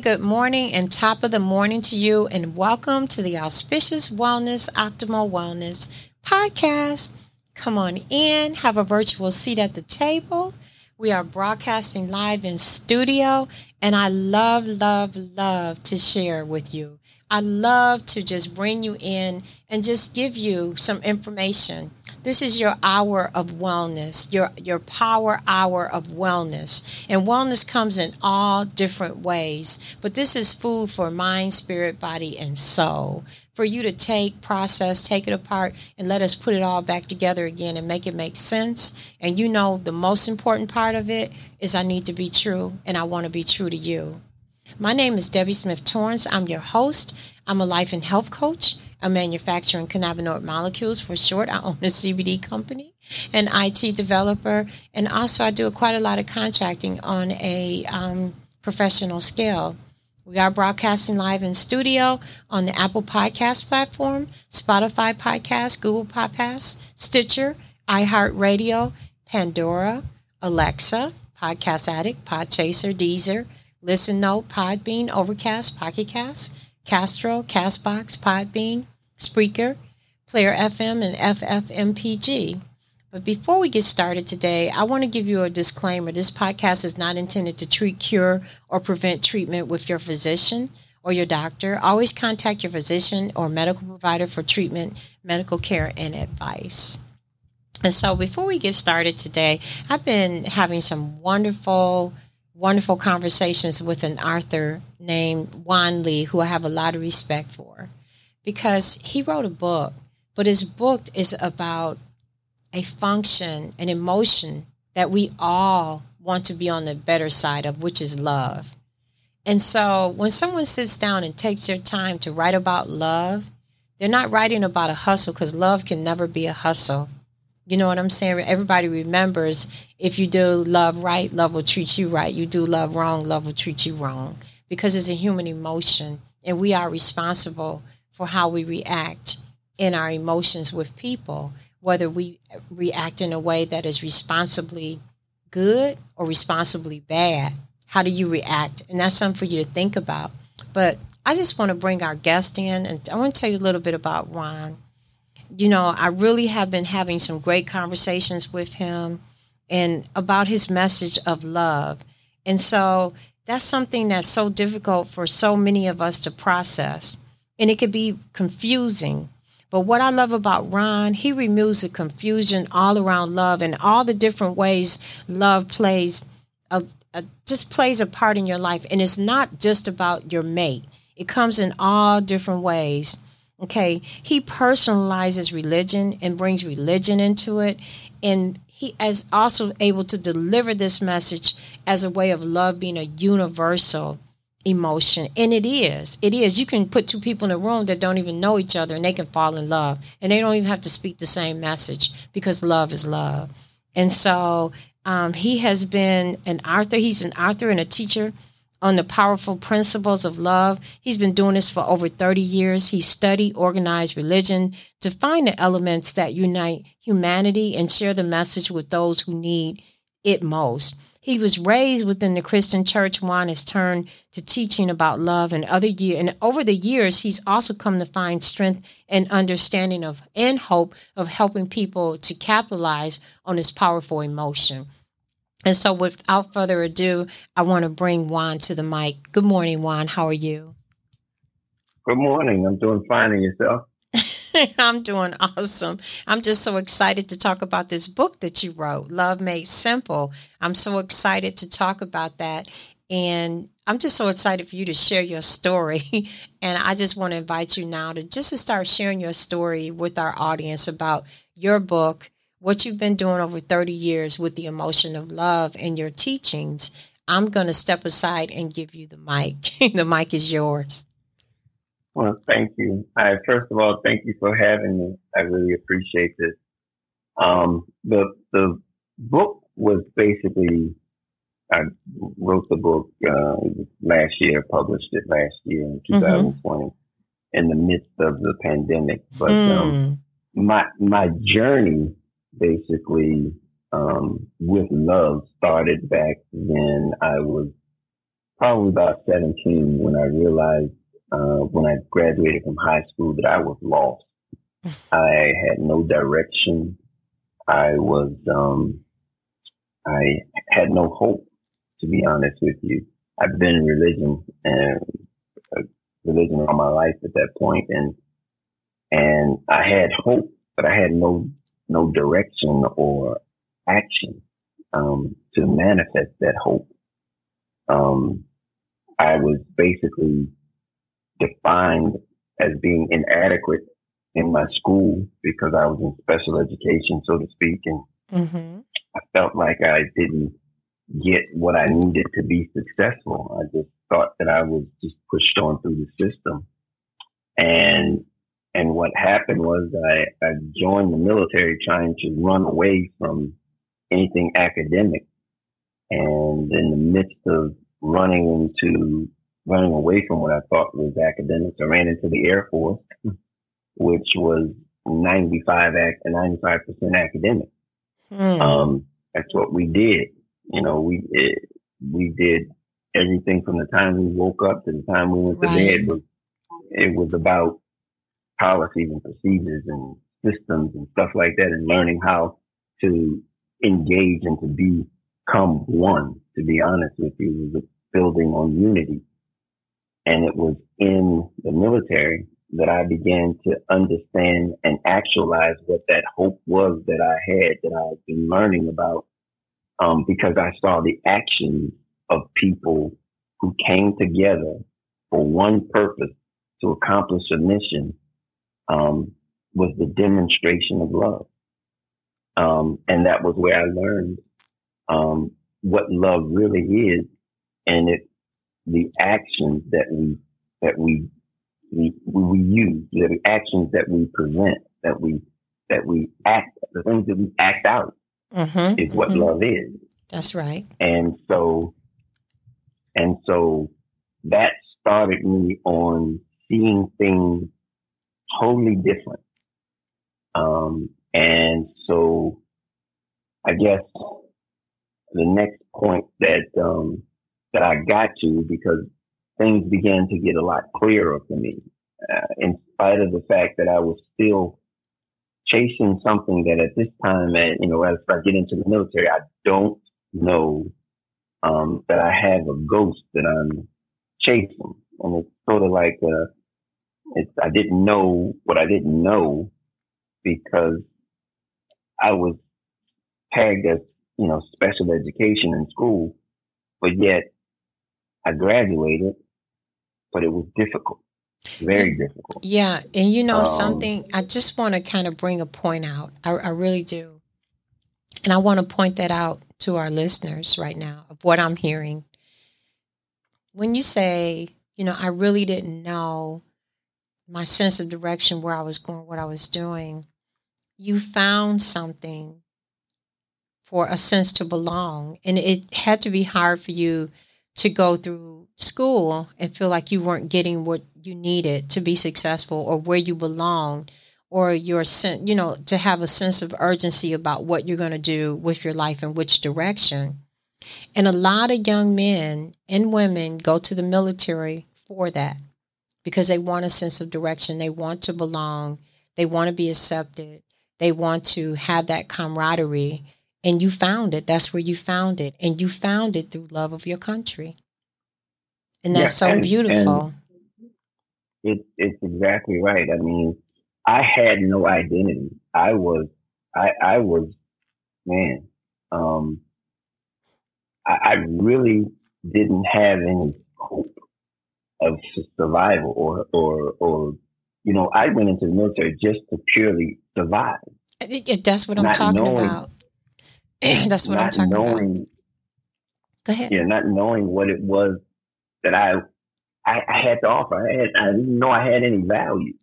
Good morning, good morning, and top of the morning to you, and welcome to the Auspicious Wellness Optimal Wellness podcast. Come on in, have a virtual seat at the table. We are broadcasting live in studio, and I love, love, love to share with you. I love to just bring you in and just give you some information this is your hour of wellness, your your power hour of wellness. And wellness comes in all different ways, but this is food for mind, spirit, body and soul. For you to take, process, take it apart and let us put it all back together again and make it make sense. And you know the most important part of it is I need to be true and I want to be true to you. My name is Debbie Smith Torrance. I'm your host. I'm a life and health coach a manufacturer in cannabinoid molecules for short. I own a CBD company, an IT developer, and also I do quite a lot of contracting on a um, professional scale. We are broadcasting live in studio on the Apple Podcast platform, Spotify Podcast, Google Podcast, Stitcher, iHeartRadio, Pandora, Alexa, Podcast Addict, Podchaser, Deezer, Listen Note, Podbean, Overcast, Pocket Cast, Castro, Castbox, Podbean, Spreaker, Player FM, and FFmpeg. But before we get started today, I want to give you a disclaimer. This podcast is not intended to treat, cure, or prevent treatment with your physician or your doctor. Always contact your physician or medical provider for treatment, medical care, and advice. And so, before we get started today, I've been having some wonderful wonderful conversations with an author named Juan Lee, who I have a lot of respect for, because he wrote a book, but his book is about a function, an emotion that we all want to be on the better side of, which is love. And so when someone sits down and takes their time to write about love, they're not writing about a hustle because love can never be a hustle. You know what I'm saying? Everybody remembers if you do love right, love will treat you right. You do love wrong, love will treat you wrong because it's a human emotion and we are responsible for how we react in our emotions with people, whether we react in a way that is responsibly good or responsibly bad. How do you react? And that's something for you to think about. But I just want to bring our guest in and I want to tell you a little bit about Ron you know, I really have been having some great conversations with him and about his message of love. And so that's something that's so difficult for so many of us to process. And it could be confusing. But what I love about Ron, he removes the confusion all around love and all the different ways love plays a, a, just plays a part in your life. And it's not just about your mate. It comes in all different ways. Okay, he personalizes religion and brings religion into it, and he is also able to deliver this message as a way of love being a universal emotion. And it is. It is. You can put two people in a room that don't even know each other and they can fall in love. And they don't even have to speak the same message because love is love. And so um, he has been an author. He's an author and a teacher on the powerful principles of love. He's been doing this for over 30 years. He studied organized religion to find the elements that unite humanity and share the message with those who need it most. He was raised within the Christian church. Juan has turned to teaching about love and other year and over the years he's also come to find strength and understanding of and hope of helping people to capitalize on this powerful emotion. And so, without further ado, I want to bring Juan to the mic. Good morning, Juan. How are you? Good morning. I'm doing fine. And yourself? I'm doing awesome. I'm just so excited to talk about this book that you wrote, Love Made Simple. I'm so excited to talk about that. And I'm just so excited for you to share your story. and I just want to invite you now to just to start sharing your story with our audience about your book what you've been doing over 30 years with the emotion of love and your teachings, I'm going to step aside and give you the mic. the mic is yours. Well, thank you. I, first of all, thank you for having me. I really appreciate this. Um, the, the book was basically, I wrote the book, uh, last year, published it last year in 2020 mm-hmm. in the midst of the pandemic. But, mm. um, my, my journey basically um, with love started back when I was probably about 17 when I realized, uh, when I graduated from high school that I was lost. I had no direction. I was, um, I had no hope, to be honest with you. I've been in religion and uh, religion all my life at that point, and and I had hope, but I had no no direction or action um, to manifest that hope. Um, I was basically defined as being inadequate in my school because I was in special education, so to speak, and mm-hmm. I felt like I didn't get what I needed to be successful. I just thought that I was just pushed on through the system, and and what happened was I, I joined the military trying to run away from anything academic. And in the midst of running into, running away from what I thought was academics, I ran into the Air Force, which was 95, 95% academic. Hmm. Um, that's what we did. You know, we, it, we did everything from the time we woke up to the time we went to bed was, it was about policies and procedures and systems and stuff like that and learning how to engage and to become one, to be honest with you, was building on unity. And it was in the military that I began to understand and actualize what that hope was that I had, that I had been learning about, um, because I saw the actions of people who came together for one purpose to accomplish a mission um, was the demonstration of love. Um, and that was where I learned um, what love really is, and it the actions that we that we we, we use, the actions that we present, that we that we act, the things that we act out, mm-hmm, is what mm-hmm. love is. That's right. And so, and so that started me on seeing things totally different. Um, and so I guess the next point that, um, that I got to because things began to get a lot clearer for me, uh, in spite of the fact that I was still chasing something that at this time, and you know, as I get into the military, I don't know um, that I have a ghost that I'm chasing, and it's sort of like uh, it's, I didn't know what I didn't know because I was tagged as, you know, special education in school, but yet I graduated, but it was difficult, very difficult. Yeah. And you know, um, something, I just want to kind of bring a point out. I, I really do. And I want to point that out to our listeners right now of what I'm hearing. When you say, you know, I really didn't know my sense of direction, where I was going, what I was doing, you found something for a sense to belong. And it had to be hard for you to go through school and feel like you weren't getting what you needed to be successful or where you belonged or your sense, you know, to have a sense of urgency about what you're going to do with your life and which direction. And a lot of young men and women go to the military for that because they want a sense of direction. They want to belong. They want to be accepted. They want to have that camaraderie. And you found it. That's where you found it. And you found it through love of your country. And that's yeah, so and, beautiful. And it, it's exactly right. I mean, I had no identity. I was, I, I was, man, um, I, I really didn't have any hope of survival or, or, or, you know, I went into the military just to purely survive. I think that's what I'm talking knowing, about. That's what I'm talking knowing, about. Go ahead. Yeah, not knowing what it was that I, I, I had to offer. I, had, I didn't know I had any value.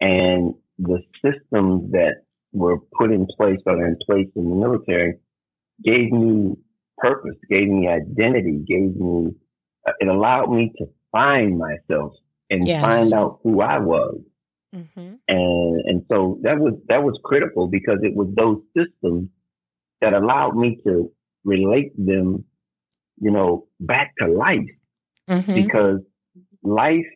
And the systems that were put in place or in place in the military gave me purpose, gave me identity, gave me, uh, it allowed me to find myself and yes. find out who I was. Mm-hmm. And and so that was that was critical because it was those systems that allowed me to relate them you know, back to life mm-hmm. because life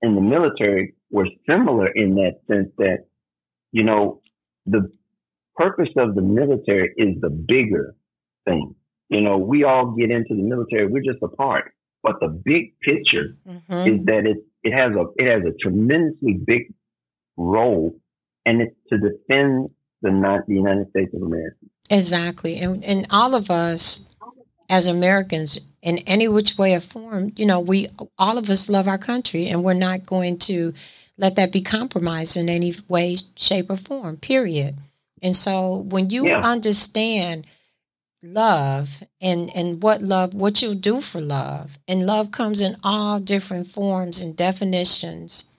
in the military were similar in that sense that, you know, the purpose of the military is the bigger thing. You know, we all get into the military, we're just a part. But the big picture mm-hmm. is that it, it has a it has a tremendously big role and it's to defend the, the United States of America. Exactly. And and all of us as Americans in any which way or form, you know, we all of us love our country and we're not going to let that be compromised in any way, shape, or form, period. And so when you yeah. understand love and and what love what you do for love. And love comes in all different forms and definitions.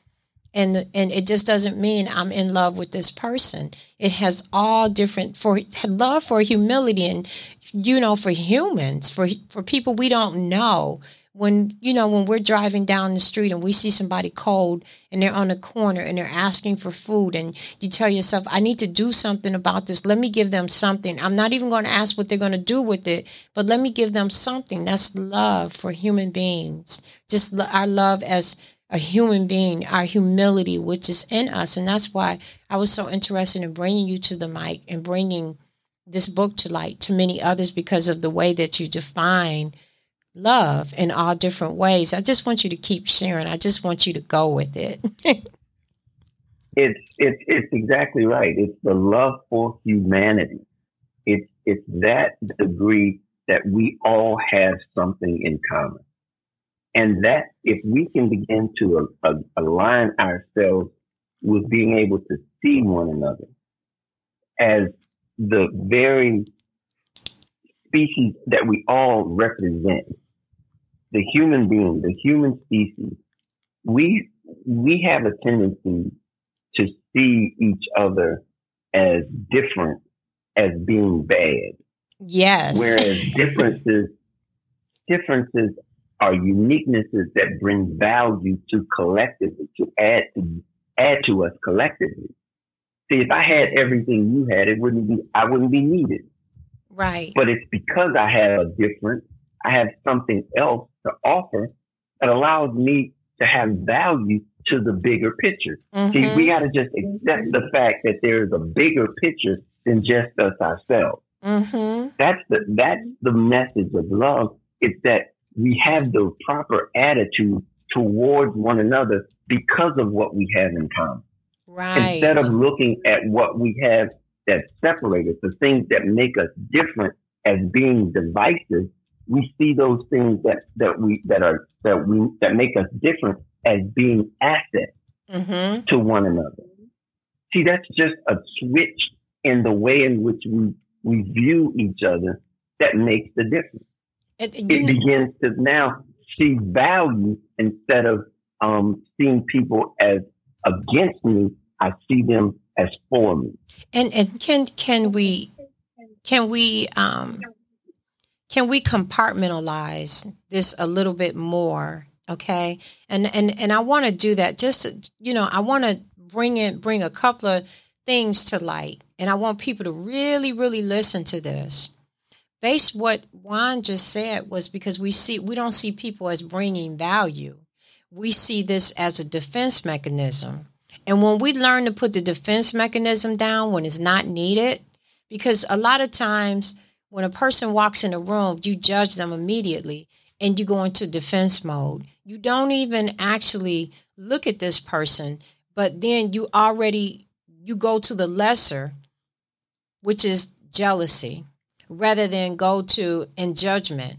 And and it just doesn't mean i'm in love with this person. It has all different for love for humility and you know for humans for for people we don't know when you know when we're driving down the street and we see somebody cold and they're on a corner and they're asking for food and you tell yourself i need to do something about this. Let me give them something. I'm not even going to ask what they're going to do with it but let me give them something. That's love for human beings. Just our love as a human being our humility which is in us. And that's why i was so interested in bringing you to the mic and bringing this book to light to many others because of the way that you define love in all different ways. I just want you to keep sharing. I just want you to go with it. it's it's it's exactly right. It's the love for humanity. It's it's that degree that we all have something in common. And that if we can begin to uh, uh, align ourselves with being able to see one another as the very species that we all represent, the human being, the human species, we we have a tendency to see each other as different as being bad. Yes. Whereas differences differences are uniquenesses that bring value to collectively, to add to add to us collectively. See, if I had everything you had, it wouldn't be I wouldn't be needed. Right. But it's because I have a different, I have something else to offer that allows me to have value to the bigger picture. Mm-hmm. See, we got to just accept the fact that there is a bigger picture than just us ourselves. Mm-hmm. That's the that's the message of love. It's that we have the proper attitude towards one another because of what we have in common. Right. Instead of looking at what we have that separate us, the things that make us different as being divisive, we see those things that, that we, that are, that we, that make us different as being assets mm-hmm. to one another. See, that's just a switch in the way in which we, we view each other that makes the difference. It, it begins to now see value instead of um, seeing people as against me. I see them as for me. And and can can we can we um can we compartmentalize this a little bit more? Okay. And and and I want to do that just to, you know, I want to bring in bring a couple of things to light. And I want people to really, really listen to this. Based what Juan just said was because we see we don't see people as bringing value. We see this as a defense mechanism. And when we learn to put the defense mechanism down when it's not needed, because a lot of times when a person walks in a room, you judge them immediately and you go into defense mode. You don't even actually look at this person, but then you already you go to the lesser, which is jealousy, rather than go to in judgment,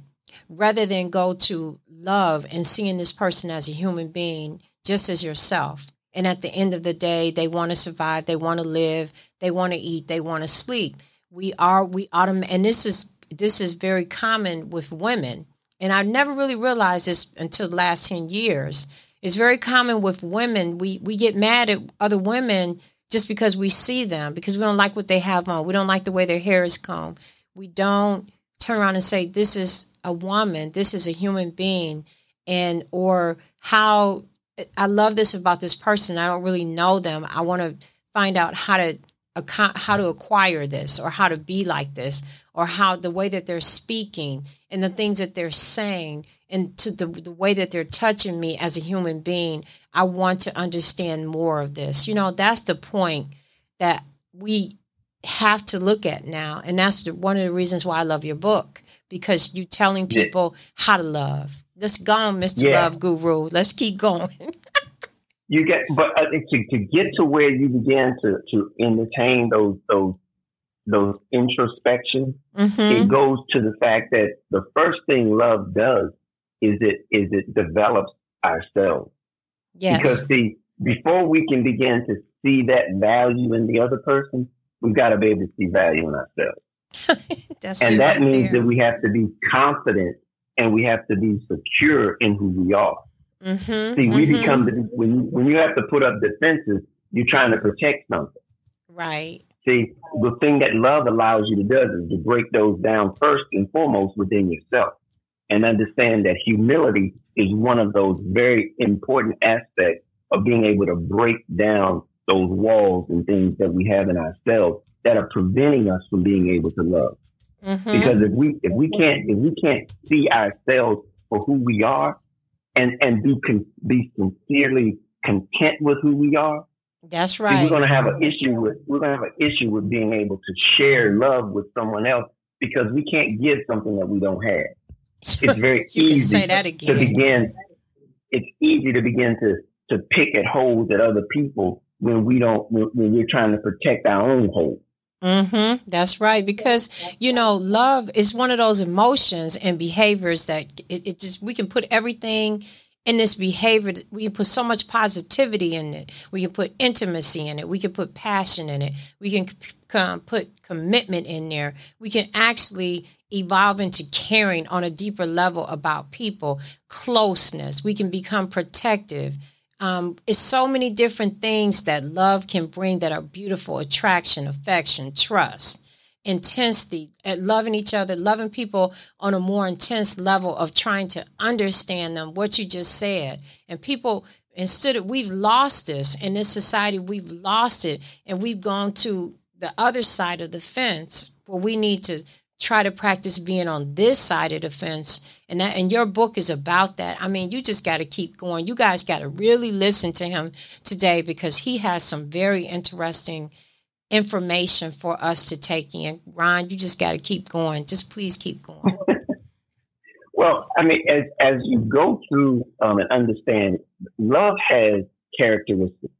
rather than go to love and seeing this person as a human being just as yourself. And at the end of the day, they want to survive, they want to live, they want to eat, they want to sleep. We are we autom and this is this is very common with women. And I never really realized this until the last 10 years. It's very common with women. We we get mad at other women just because we see them, because we don't like what they have on. We don't like the way their hair is combed. We don't turn around and say, This is a woman, this is a human being, and or how I love this about this person. I don't really know them. I want to find out how to how to acquire this or how to be like this or how the way that they're speaking and the things that they're saying and to the, the way that they're touching me as a human being i want to understand more of this. You know that's the point that we have to look at now. And that's one of the reasons why i love your book because you're telling people yeah. how to love. Let's go on mr yeah. love guru. Let's keep going you get, but uh, to, to get to where you begin to, to entertain those, those, those introspection, mm-hmm. it goes to the fact that the first thing love does is it, is it develops ourselves. Yes. Because see, before we can begin to see that value in the other person, we've got to be able to see value in ourselves. and that right means there. that we have to be confident and we have to be secure in who we are. Mm-hmm, See, we mm-hmm. become the, when when you have to put up defenses, you're trying to protect something. Right. See, the thing that love allows you to do is to break those down first and foremost within yourself, and understand that humility is one of those very important aspects of being able to break down those walls and things that we have in ourselves that are preventing us from being able to love. Mm-hmm. Because if we if we can't if we can't see ourselves for who we are, and and be con- be sincerely content with who we are. That's right. We're going to have an issue with we're going to have an issue with being able to share love with someone else because we can't give something that we don't have. It's very easy to begin. It's easy to begin to to pick at holes at other people when we don't when, when we're trying to protect our own holes. Mm-hmm. That's right. Because, you know, love is one of those emotions and behaviors that it, it, just, we can put everything in this behavior. We can put so much positivity in it. We can put intimacy in it. We can put passion in it. We can c- put commitment in there. We can actually evolve into caring on a deeper level about people, closeness. We can become protective um, it's so many different things that love can bring that are beautiful attraction, affection, trust, intensity, and loving each other, loving people on a more intense level of trying to understand them, what you just said. And people, instead of, we've lost this in this society, we've lost it, and we've gone to the other side of the fence where we need to try to practice being on this side of the fence and that and your book is about that. I mean you just got to keep going. You guys got to really listen to him today because he has some very interesting information for us to take in. Ron you just got to keep going. Just please keep going. Well i mean as as you go through um, and understand love has characteristics.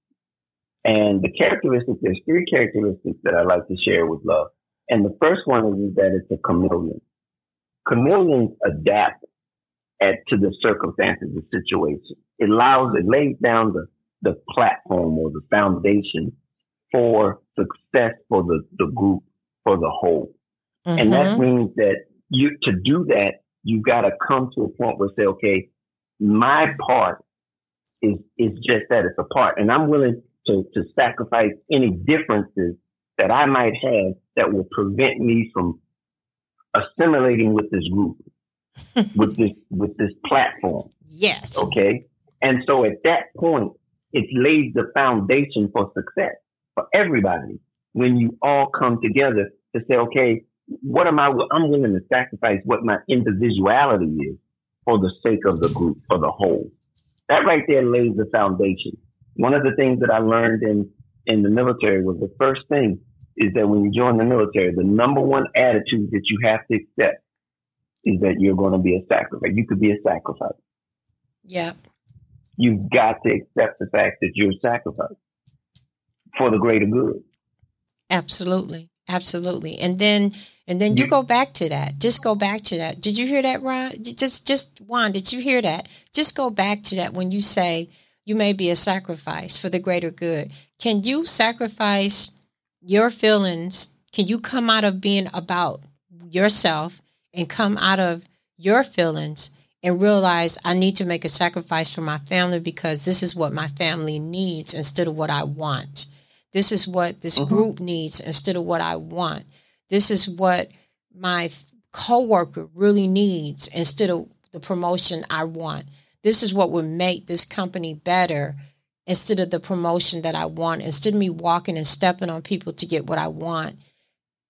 And the characteristics there's three characteristics that i like to share with love and the first one is, is that it's a chameleon chameleons adapt at, to the circumstances, the situation. It allows, it lays down the, the platform or the foundation for success for the, the group, for the whole. Mm-hmm. And that mm-hmm. means that you, to do that, you've got to come to a point where say, okay, my part is, is just that it's a part and I'm willing to, to sacrifice any differences that I might have that will prevent me from assimilating with this group, with this with this platform. Yes. Okay. And so at that point, it lays the foundation for success for everybody when you all come together to say, okay, what am I? I'm willing to sacrifice what my individuality is for the sake of the group, for the whole. That right there lays the foundation. One of the things that I learned in in the military was the first thing is that when you join the military, the number one attitude that you have to accept is that you're going to be a sacrifice. You could be a sacrifice. Yeah. You've got to accept the fact that you're a sacrifice for the greater good. Absolutely. Absolutely. And then and then you, you go back to that. Just go back to that. Did you hear that, Ron? Just just Juan, did you hear that? Just go back to that when you say you may be a sacrifice for the greater good. Can you sacrifice your feelings, can you come out of being about yourself and come out of your feelings and realize I need to make a sacrifice for my family because this is what my family needs instead of what I want. This is what this mm-hmm. group needs instead of what I want. This is what my coworker really needs instead of the promotion I want. This is what would make this company better instead of the promotion that I want, instead of me walking and stepping on people to get what I want,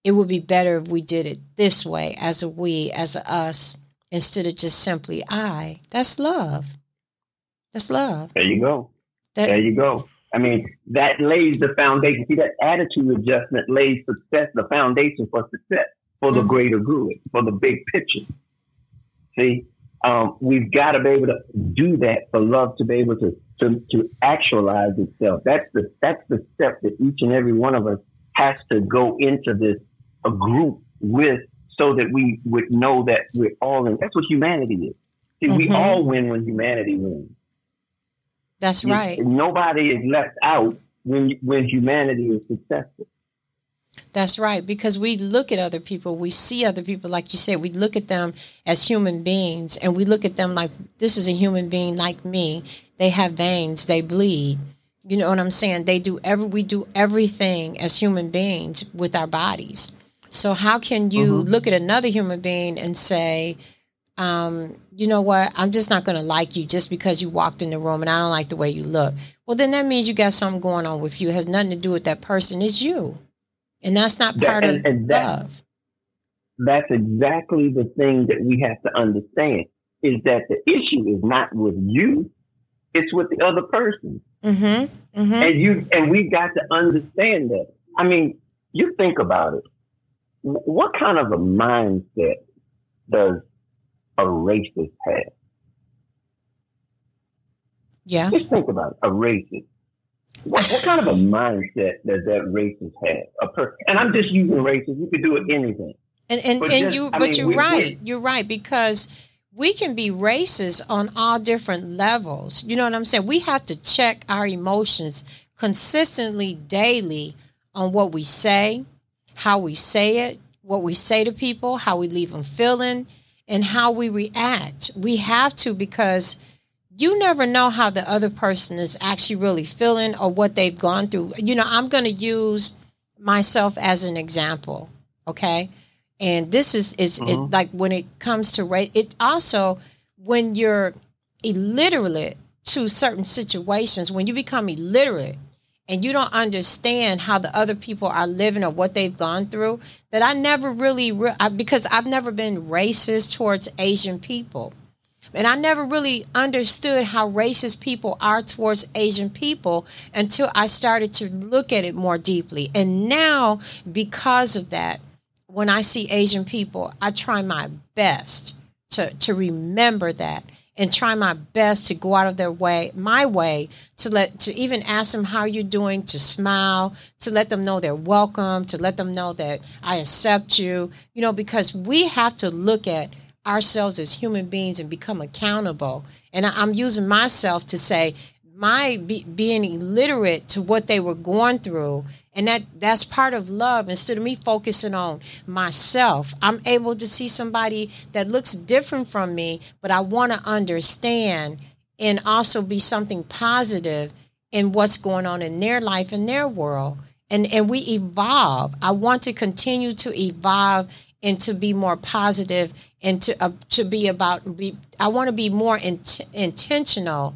it would be better if we did it this way as a we, as a us, instead of just simply I. That's love. That's love. There you go. That, there you go. I mean, that lays the foundation. See, that attitude adjustment lays success, the foundation for success, for the mm-hmm. greater good, for the big picture. See, um, we've got to be able to do that for love to be able to, to, to actualize itself. That's the, that's the step that each and every one of us has to go into this a group with so that we would know that we're all in. That's what humanity is. See, mm-hmm. we all win when humanity wins. That's right. Nobody is left out when when humanity is successful. That's right, because we look at other people, we see other people, like you said, we look at them as human beings, and we look at them like this is a human being like me. They have veins, they bleed. You know what I'm saying? They do every we do everything as human beings with our bodies. So how can you mm-hmm. look at another human being and say, um, you know what? I'm just not going to like you just because you walked in the room and I don't like the way you look. Well, then that means you got something going on with you. It has nothing to do with that person. It's you. And that's not part that, and, of and that, love. That's exactly the thing that we have to understand is that the issue is not with you. It's with the other person. Mm-hmm, mm-hmm. And you, and we got to understand that. I mean, you think about it. What kind of a mindset does a racist have? Yeah. Just think about it. A racist. What, what kind of a mindset does that racist have? A per- and I'm just using racist. You could do it anything. And and, but and just, you, I but mean, you're we, right. We, you're right because we can be racist on all different levels. You know what I'm saying? We have to check our emotions consistently, daily, on what we say, how we say it, what we say to people, how we leave them feeling and how we react. We have to because you never know how the other person is actually really feeling or what they've gone through. You know, I'm going to use myself as an example, okay? And this is is uh-huh. like when it comes to rate, it also when you're illiterate to certain situations, when you become illiterate, and you don't understand how the other people are living or what they've gone through that i never really re- I, because i've never been racist towards asian people and i never really understood how racist people are towards asian people until i started to look at it more deeply. And now because of that when i see asian people i try my best to, to remember that and try my best to go out of their way, my way, to let to even ask them how you're doing, to smile, to let them know they're welcome, to let them know that I accept you, you know, because we have to look at ourselves as human beings and become accountable. And I, am using myself to say my be, being illiterate to what they were going through and that that's part of love. Instead of me focusing on myself i'm able to see somebody that looks different from me but i want to understand and also be something positive in what's going on in their life and their world. And and we evolve. I want to continue to evolve and to be more positive and to uh, to be about be i want to be more in, intentional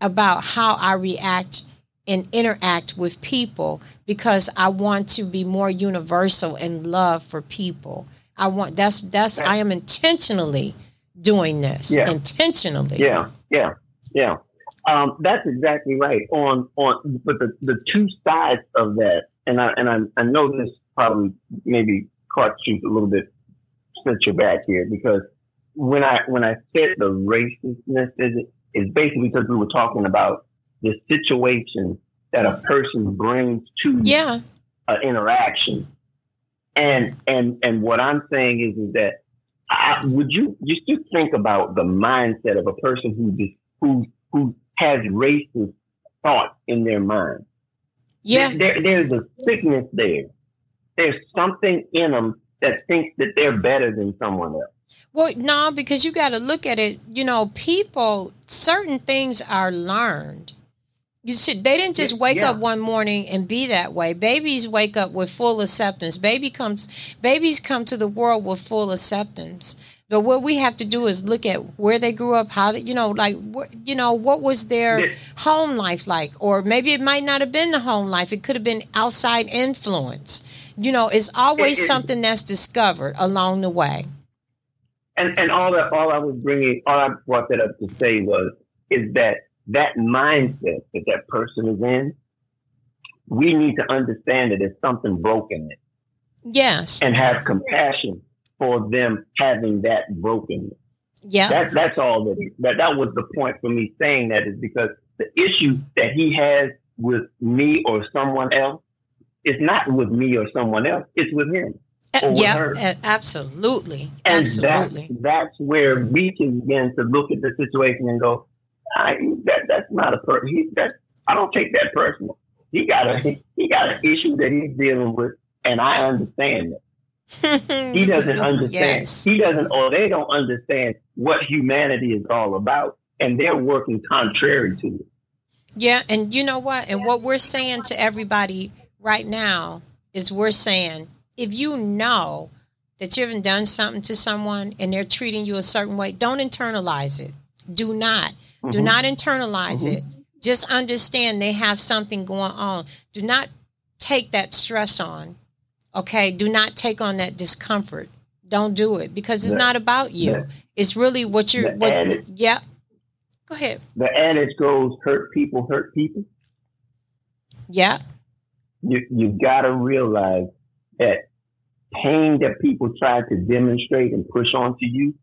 about how i react and interact with people because I want to be more universal in love for people. I want that's that's I am intentionally doing this. Yeah. Intentionally. Yeah, yeah, yeah. Um, that's exactly right. On on but the, the two sides of that, and I and I, I know this probably maybe caught you a little bit your back here because when I when I said the racistness is is basically because we were talking about the situation that a person brings to yeah. an interaction. And and and what I'm saying is is that I, would you just you think about the mindset of a person who just, who who has racist thoughts in their mind? Yeah, there, there's a sickness there. There's something in them that thinks that they're better than someone else. Well, no, because you got to look at it. You know, people, certain things are learned. You see, they didn't just wake yeah. up one morning and be that way. Babies wake up with full acceptance. Baby comes, babies come to the world with full acceptance. But what we have to do is look at where they grew up, how they, you know, like what, you know, what was their home life like, or maybe it might not have been the home life. It could have been outside influence. You know, it's always It- it- something that's discovered along the way. and and all that all I was bringing all I brought that up to say was is that that mindset that that person is in, we need to understand that there's something broken in it Yes. and have compassion for them having that brokenness. Yeah. That that's all that that that was the point for me saying that is because the issue that he has with me or someone else is not with me or someone else. It's with him. Uh, with yeah. her. Absolutely. And Absolutely. That's, that's where we can begin to look at the situation and go, I, that that's not a person. He that I don't take that personal. He got a he got an issue that he's dealing with, and I understand that. He doesn't understand. Yes. He doesn't, or they don't understand what humanity is all about, and they're working contrary to it. Yeah, and you know what? And what we're saying to everybody right now is we're saying if you know that you haven't done something to someone and they're treating you a certain way, don't internalize it. Do not. Do Mhm. not internalize Mhm. it. Just understand they have something going on. Do not take that stress on. Okay? Do not take on that discomfort. Don't do it because it's not about you. it's really what you're the what yeah. Go ahead. The adage goes, "Hurt people hurt people." Yeah. You you got to realize that pain that people try to demonstrate and push onto you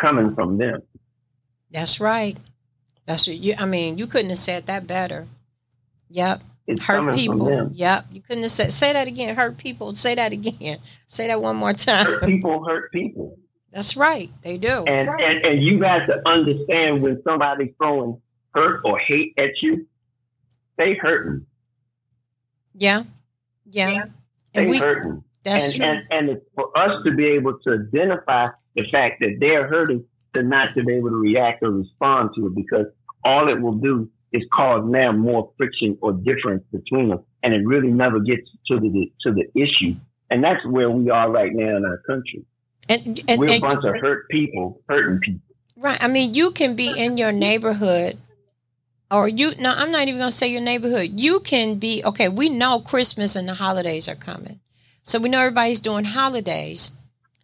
coming from them. That's right. That's what you. I mean, you couldn't have said that better. Yep. It's Hurt coming people. from them. Yep. You couldn't have said. Say that again. Hurt people. Say that again. Say that one more time. Hurt people hurt people. That's right. They do. And, and and you got to understand when somebody's throwing hurt or hate at you, they hurting. Yeah. Yeah. They And we. hurting. That's and, true. and and it's for us to be able to identify the fact that they're hurting to not to be able to react or respond to it because all it will do is cause now more friction or difference between them and it really never gets to the to the issue and that's where we are right now in our country And, and, we're a and- bunch of hurt people hurting people right. I mean, you can be in your neighborhood, or you. No, I'm not even going to say your neighborhood. You can be. Okay, we know Christmas and the holidays are coming, so we know everybody's doing holidays.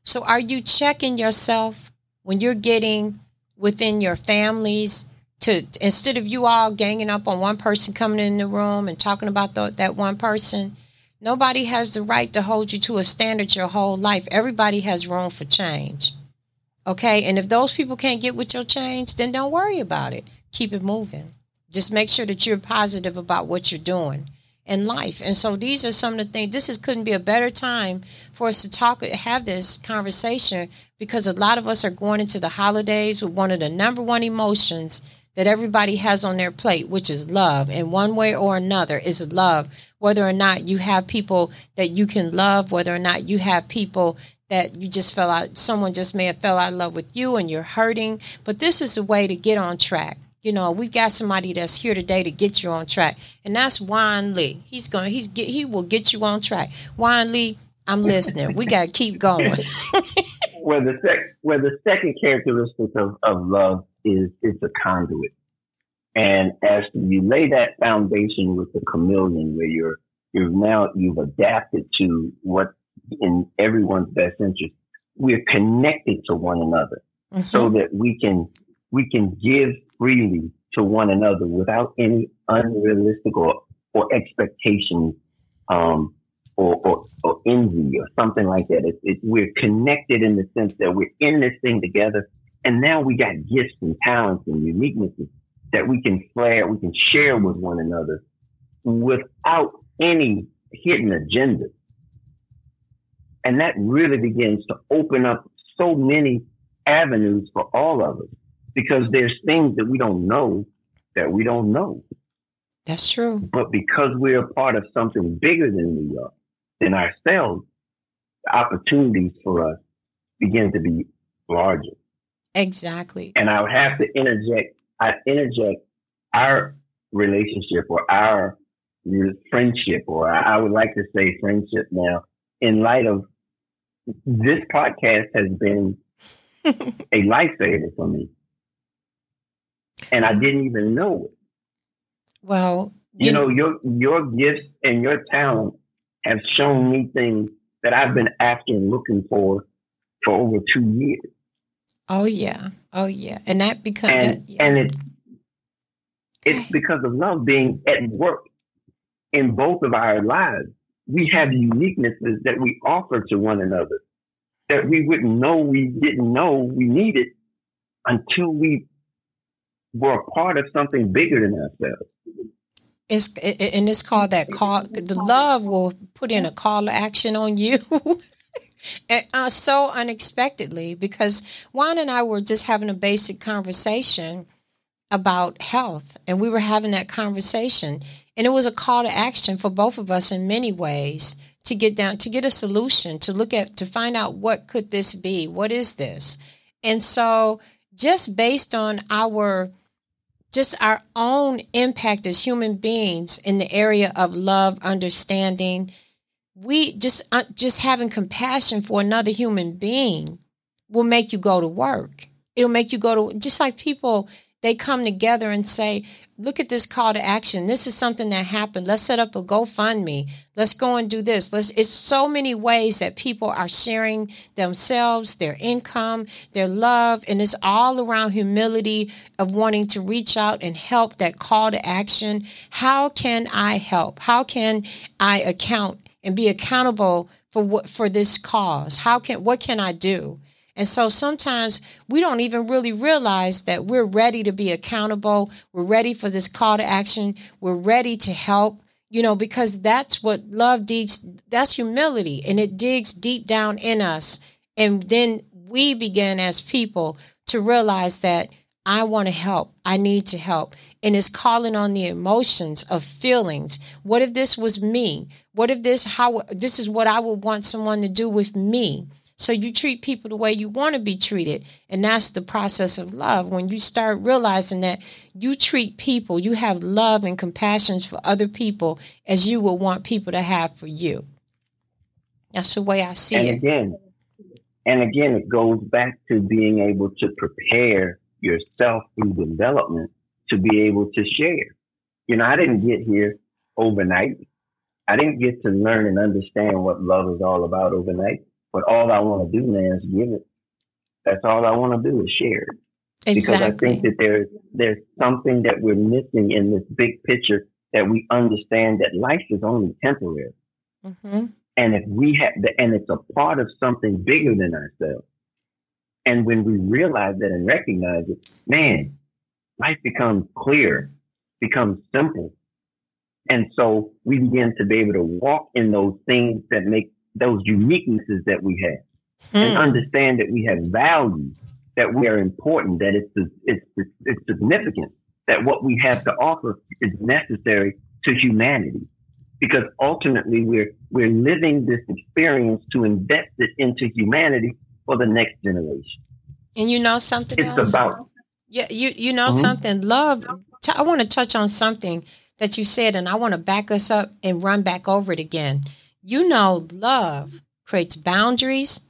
So, are you checking yourself when you're getting within your families to instead of you all ganging up on one person coming in the room and talking about the, that one person? Nobody has the right to hold you to a standard your whole life. Everybody has room for change. Okay. And if those people can't get with your change, then don't worry about it. Keep it moving. Just make sure that you're positive about what you're doing in life. And so these are some of the things. This is couldn't be a better time for us to talk, have this conversation because a lot of us are going into the holidays with one of the number one emotions that everybody has on their plate, which is love. And one way or another is love. Whether or not you have people that you can love, whether or not you have people that you just fell out, someone just may have fell out of love with you and you're hurting. But this is a way to get on track. You know, we got somebody that's here today to get you on track, and that's Juan Lee. He's going. He's get. He will get you on track. Juan Lee, I'm listening. We got to keep going. where the sec- where the second characteristic of, of love is it's a conduit. And as you lay that foundation with the chameleon, where you're you're now you've adapted to what in everyone's best interest, we're connected to one another so Mhm. that we can we can give freely to one another without any unrealistic or, or expectations um, or, or, or envy or something like that. It's, it's, we're connected in the sense that we're in this thing together, and now we got gifts and talents and uniquenesses that we can flare, we can share with one another without any hidden agenda. And that really begins to open up so many avenues for all of us because there's things that we don't know that we don't know. That's true. But because we're a part of something bigger than we are, than ourselves, the opportunities for us begin to be larger. Exactly. And I would have to interject, I interject our relationship or our friendship, or I would like to say friendship now, in light of this podcast has been a lifesaver for me. And I didn't even know it. Well, you, you know, your your gifts and your talent have shown me things that I've been after and looking for for over two years. Oh yeah, oh yeah, and that because and, yeah. and it it's because of love being at work in both of our lives. We have uniquenesses that we offer to one another that we wouldn't know we didn't know we needed until we were a part of something bigger than ourselves. It's and it's called that call. The love will put in a call to action on you. and, uh, so unexpectedly, because Juan and I were just having a basic conversation about health, and we were having that conversation, and it was a call to action for both of us in many ways to get down to get a solution to look at to find out what could this be what is this and so just based on our just our own impact as human beings in the area of love understanding. We just uh, just having compassion for another human being will make you go to work. It'll make you go to just like people they come together and say look at this call to action. This is something that happened. Let's set up a GoFundMe. Let's go and do this. Let's it's so many ways that people are sharing themselves, their income, their love, and it's all around humility of wanting to reach out and help that call to action. How can I help? How can I account and be accountable for what for this cause? How can what can I do? And so sometimes we don't even really realize that we're ready to be accountable. We're ready for this call to action. We're ready to help, you know, because that's what love digs, that's humility, and it digs deep down in us. And then we begin as people to realize that I want to help. I need to help. And it's calling on the emotions of feelings. What if this was me? What if this how this is what I would want someone to do with me? So you treat people the way you want to be treated. And that's the process of love. When you start realizing that you treat people, you have love and compassion for other people as you would want people to have for you. That's the way I see and it. Again, and again, it goes back to being able to prepare yourself through development to be able to share. You know, I didn't get here overnight. I didn't get to learn and understand what love is all about overnight. But all I want to do man, is give it. That's all I want to do is share it. Exactly. Because I think that there's there's something that we're missing in this big picture that we understand that life is only temporary. Mm-hmm. And if we have the, and it's a part of something bigger than ourselves. And when we realize that and recognize it, man, life becomes clear, becomes simple. And so we begin to be able to walk in those things that make those uniquenesses that we have and hmm. understand that we have value, that we are important, that it's, it's, it's significant, that what we have to offer is necessary to humanity. Because ultimately we're, we're living this experience to invest it into humanity for the next generation. And you know something it's else? about yeah, you you know mm-hmm. something. Love. T- I want to touch on something that you said, and I want to back us up and run back over it again you know, love creates boundaries.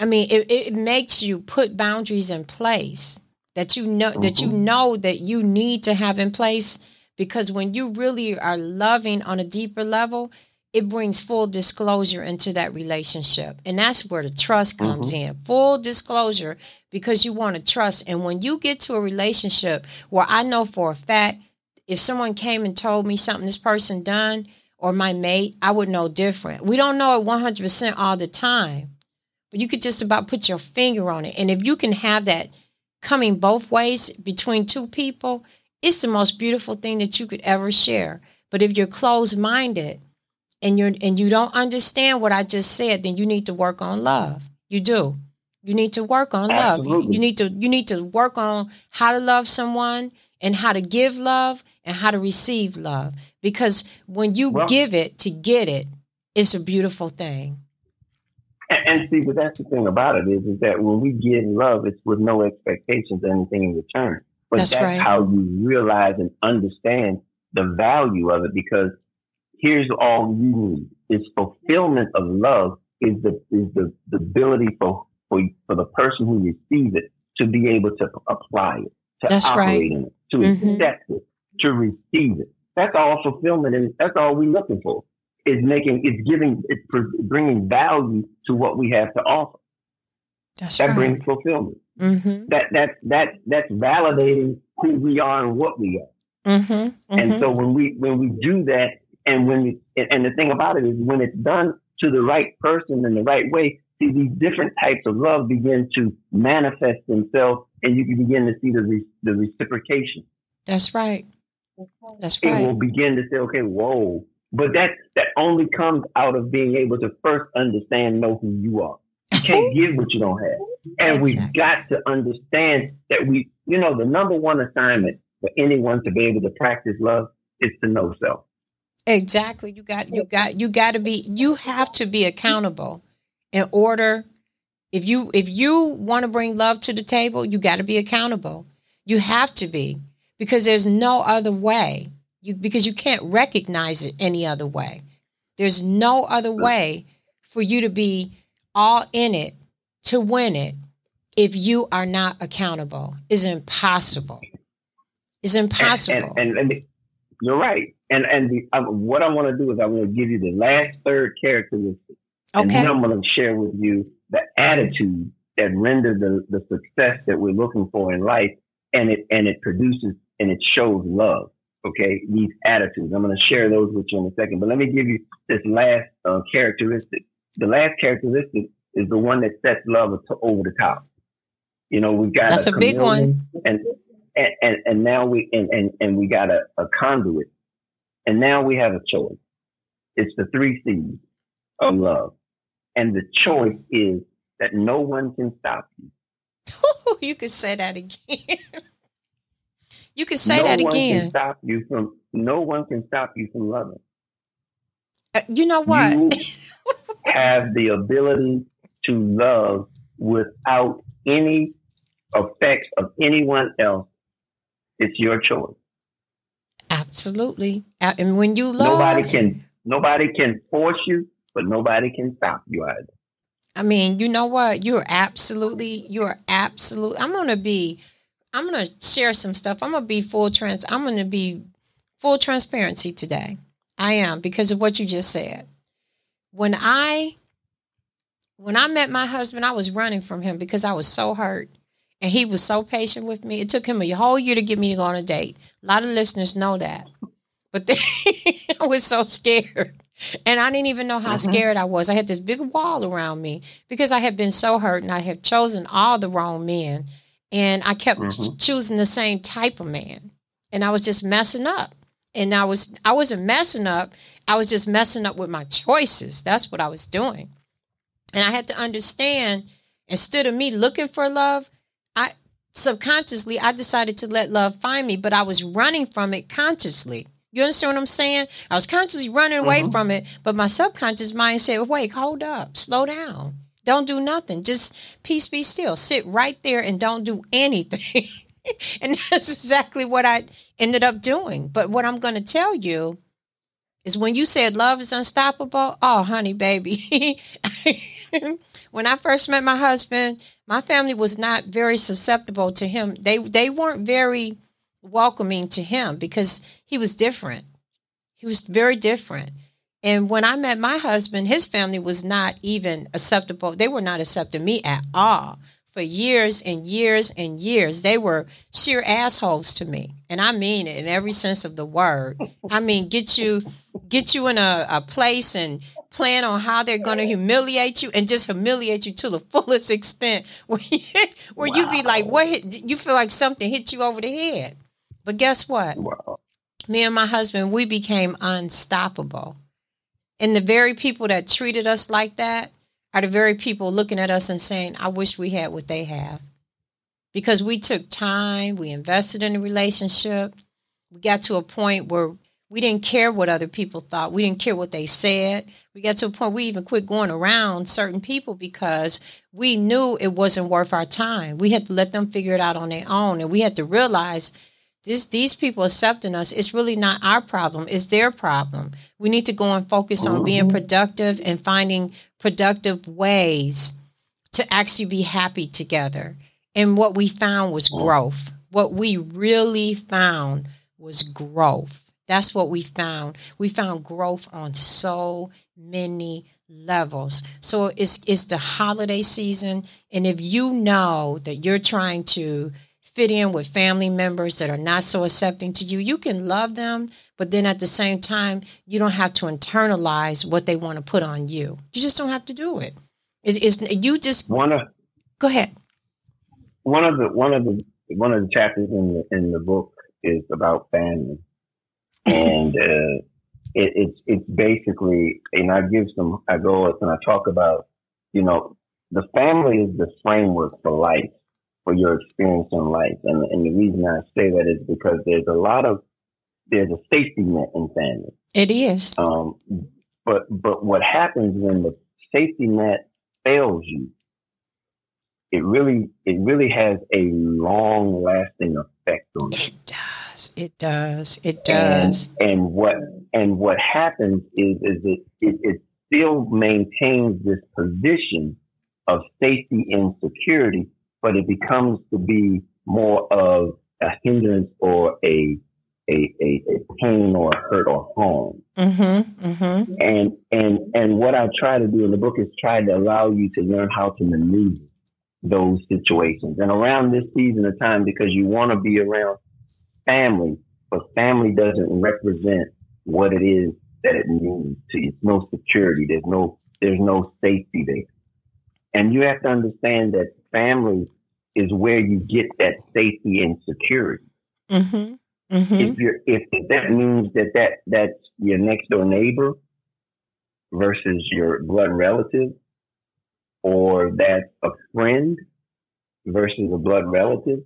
I mean, it, it makes you put boundaries in place that you know mm-hmm. that you mm-hmm. know that you need to have in place because when you really are loving on a deeper level, it brings full disclosure into that relationship. And that's where the trust comes mm-hmm. in. Full disclosure because you want to trust. And when you get to a relationship where I know for a fact, if someone came and told me something this person done, or my mate, I would know different. We don't know it 100% all the time, but you could just about put your finger on it. And if you can have that coming both ways between two people, it's the most beautiful thing that you could ever share. But if you're closed minded and you're and you don't understand what I just said, then you need to work on love. You do. You need to work on love. You, you need to you need to work on how to love someone and how to give love and how to receive love. Because when you well, give it to get it, it's a beautiful thing. And, and see, but that's the thing about it is, is that when we give love, it's with no expectations of anything in return. But that's, that's right. how you realize and understand the value of it because here's all you need is fulfillment of love is the is the, the ability for for, for the person who receives it to be able to apply it, to That's operate right. in it, to Mhm. accept it, to receive it. That's all fulfillment, and that's all we're looking for. Is making, is giving, pr- bringing value to what we have to offer. That's That right. brings fulfillment. mm-hmm. That that that that's validating who we are and what we are. Mm-hmm. And so when we when we do that, and when we, and and the thing about it is when it's done to the right person in the right way, see these different types of love begin to manifest themselves, and you can begin to see the re, the reciprocation. That's right. That's It will begin to say, okay, whoa. But that that only comes out of being able to first understand, know who you are. You can't give what you don't have. And we've got to understand that we, you know, the number one assignment for anyone to be able to practice love is to know self. Exactly. You got you got you got to be you have to be accountable in order if you if you want to bring love to the table, you got to be accountable. You have to be because there's no other way. You because you can't recognize it any other way. There's no other way for you to be all in it to win it if you are not accountable. It's impossible. It's impossible. and, and, and you're right. And and the, uh, what I want to do is I want to give you the last third characteristic, and okay. then I'm going to share with you the attitude that render the, the success that we're looking for in life, and it and it produces and it shows love. Okay, these attitudes. I'm going to share those with you in a second, but let me give you this last uh, characteristic. The last characteristic is the one that sets love to, over the top. You know, we've got That's a big one, and and and, and now we and, and and we got a, a conduit, and now we have a choice. It's the three C's of love, and the choice is that no one can stop you. you could say that again. you can say no that again. stop you from. No one can stop you from loving. Uh, you know what? You have the ability to love without any effects of anyone else. It's your choice. Absolutely. And when you love, Nobody can. Nobody can force you, but nobody can stop you either. I mean, you know what? You're absolutely, you're absolute. I'm gonna be, I'm gonna share some stuff. I'm gonna be full trans. I'm gonna be full transparency today. I am because of what you just said. When I, when I met my husband, I was running from him because I was so hurt, and he was so patient with me. It took him a whole year to get me to go on a date. A lot of listeners know that, but then, I was so scared. And I didn't even know how Mhm. scared I was. I had this big wall around me because I had been so hurt and I had chosen all the wrong men. And I kept Mhm. choosing the same type of man. And I was just messing up. And I was I wasn't messing up. I was just messing up with my choices. That's what I was doing. And I had to understand instead of me looking for love, I subconsciously I decided to let love find me, but I was running from it consciously. You understand what I'm saying? I was consciously running away Mhm. from it, but my subconscious mind said, wait, hold up, slow down. Don't do nothing. Just peace be still. Sit right there and don't do anything. and that's exactly what I ended up doing. But what I'm going to tell you is when you said love is unstoppable, oh, honey, baby. when I first met my husband, my family was not very susceptible to him. They they weren't very welcoming to him because he was different. He was very different. And when I met my husband, his family was not even acceptable. They were not accepting me at all for years and years and years. They were sheer assholes to me. And I mean it in every sense of the word. I mean, get you get you in a, a place and plan on how they're going to humiliate you and just humiliate you to the fullest extent where you, where you be like, what hit, you feel like something hit you over the head. But guess what? Wow. me and my husband, we became unstoppable. And the very people that treated us like that are the very people looking at us and saying, I wish we had what they have. Because we took time, we invested in a relationship. We got to a point where we didn't care what other people thought. We didn't care what they said. We got to a point we even quit going around certain people because we knew it wasn't worth our time. We had to let them figure it out on their own. And we had to realize this these people accepting us it's really not our problem it's their problem we need to go and focus on being Mhm. productive and finding productive ways to actually be happy together. And what we found was growth. What we really found was growth. That's what we found. We found growth on so many levels. So it's it's the holiday season and if you know that you're trying to fit in with family members that are not so accepting to you, you can love them, but then at the same time, you don't have to internalize what they want to put on you. You just don't have to do it. It's, it's you just one of go ahead. One of the one of the one of the chapters in the in the book is about family, and uh, it, it's it's basically, and I give some, I go and I talk about, you know, the family is the framework for life, for your experience in life, and and the reason I say that is because there's a lot of there's a safety net in family. It is. Um, but but what happens when the safety net fails you? It really it really has a long lasting effect on you. It does. It does. It does. And, and what and what happens is is it, it it still maintains this position of safety and security, but it becomes to be more of a hindrance or a a, a, a pain or a hurt or harm. Mm-hmm, mm-hmm. And and and what I try to do in the book is try to allow you to learn how to maneuver those situations. And around this season of time, because you want to be around family, but family doesn't represent what it is that it means to you. It's no security. There's no, there's no safety there. And you have to understand that family is where you get that safety and security. Mm-hmm. Mm-hmm. If you're, if that means that, that that's your next door neighbor versus your blood relative, or that's a friend versus a blood relative,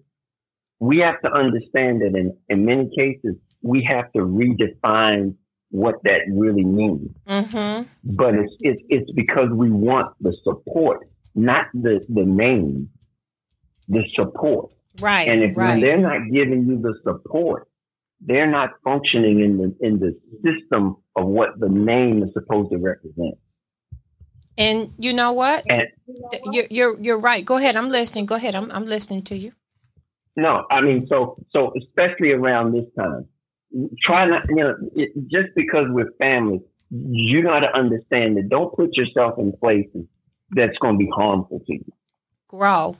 we have to understand that in, in many cases, we have to redefine what that really means. Mm-hmm. But it's, it's, it's because we want the support, not the, the name, the support. Right. And if right. they're not giving you the support, they're not functioning in the, in the system of what the name is supposed to represent. And you know what? And, you're, you're, you're right. Go ahead. I'm listening. Go ahead. I'm, I'm listening to you. No, I mean, so, so especially around this time, try not, you know, it, just because we're family, you got to understand that don't put yourself in places that's going to be harmful to you. Grow.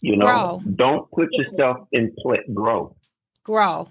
You know, grow. don't put yourself in place, grow. Grow.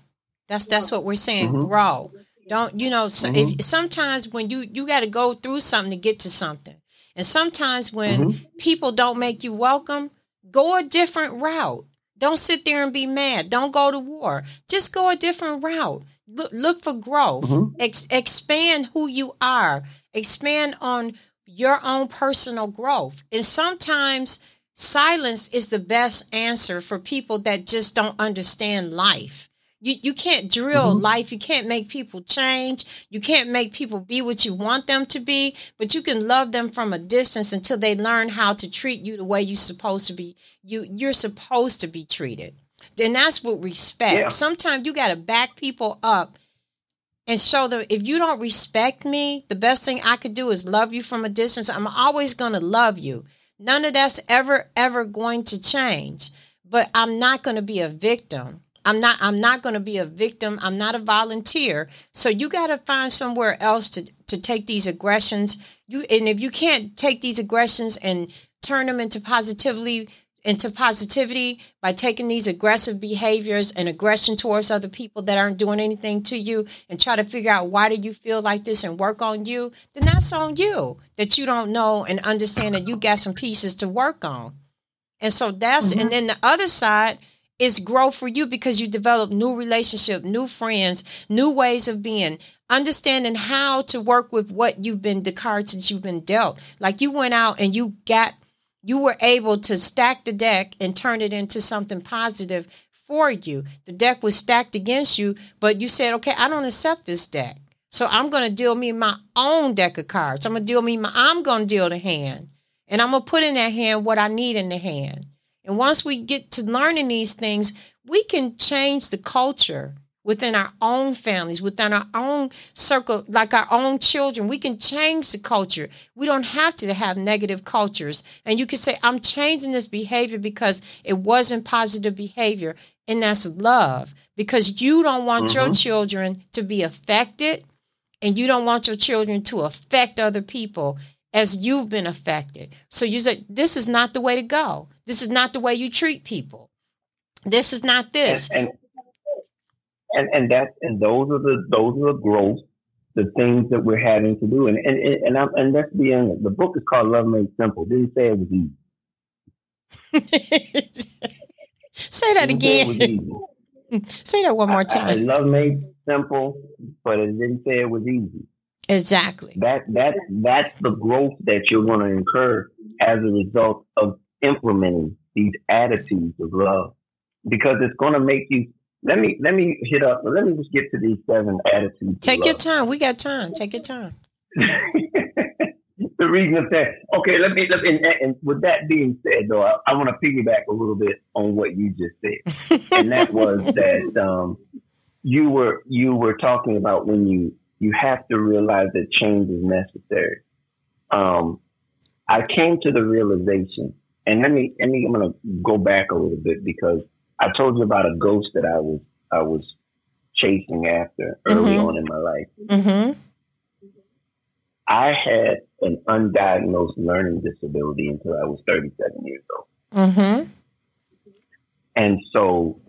That's, that's what we're saying. Mm-hmm. Grow. Don't, you know, so mm-hmm. if sometimes when you, you got to go through something to get to something. And sometimes when mm-hmm. people don't make you welcome, go a different route don't sit there and be mad. Don't go to war. Just go a different route. Look, look for growth. Mm-hmm. Ex- expand who you are. Expand on your own personal growth. And sometimes silence is the best answer for people that just don't understand life. You, you can't drill mm-hmm. life. You can't make people change. You can't make people be what you want them to be, but you can love them from a distance until they learn how to treat you the way you're supposed to be. You you're supposed to be treated. And that's what respect. Yeah. Sometimes you got to back people up and them if you don't respect me, the best thing I could do is love you from a distance. I'm always going to love you. None of that's ever ever going to change. But I'm not going to be a victim I'm not I'm not going to be a victim. I'm not a volunteer. So you got to find somewhere else to to take these aggressions. You and if you can't take these aggressions and turn them into positively into positivity by taking these aggressive behaviors and aggression towards other people that aren't doing anything to you and try to figure out why do you feel like this and work on you, then that's on you that you don't know and understand that you got some pieces to work on. And so that's mm-hmm. and then the other side is growth for you because you develop new relationship, new friends, new ways of being, understanding how to work with what you've been the cards that you've been dealt. Like you went out and you got you were able to stack the deck and turn it into something positive for you. The deck was stacked against you, but you said, "Okay, I don't accept this deck." So I'm going to deal me my own deck of cards. I'm going to deal me my I'm going to deal the hand. And I'm going to put in that hand what I need in the hand. And once we get to learning these things, we can change the culture. Within our own families, within our own circle, like our own children. We can change the culture. We don't have to have negative cultures. And you can say, I'm changing this behavior because it wasn't positive behavior. And that's love because you don't want mm-hmm. your children to be affected and you don't want your children to affect other people as you've been affected. So you say, this is not the way to go. This is not the way you treat people. This is not this. And, and and and that and those are the those are the growth, the things that we're having to do. And and and I'm, and let's be honest, the book is called Love Made Simple. Didn't say it was easy. say that again. say that one more time. I, I love made simple, but it didn't say it was easy. Exactly. That that that's the growth that you're going to incur as a result of implementing these attitudes of love, because it's going to make you let me let me hit up. Let me just get to these seven attitudes. Take your time. We got time. Take your time. the reason of that. Okay, let me. Let me and, and, with that being said, though, I, I want to piggyback a little bit on what you just said, and that was that um, you were you were talking about when you you have to realize that change is necessary. Um, I came to the realization, and let me let me. I'm going to go back a little bit because I told you about a ghost that I was I was chasing after early mm-hmm. on in my life. Mm-hmm. I had an undiagnosed learning disability until I was 37 years old. Mm-hmm. And so,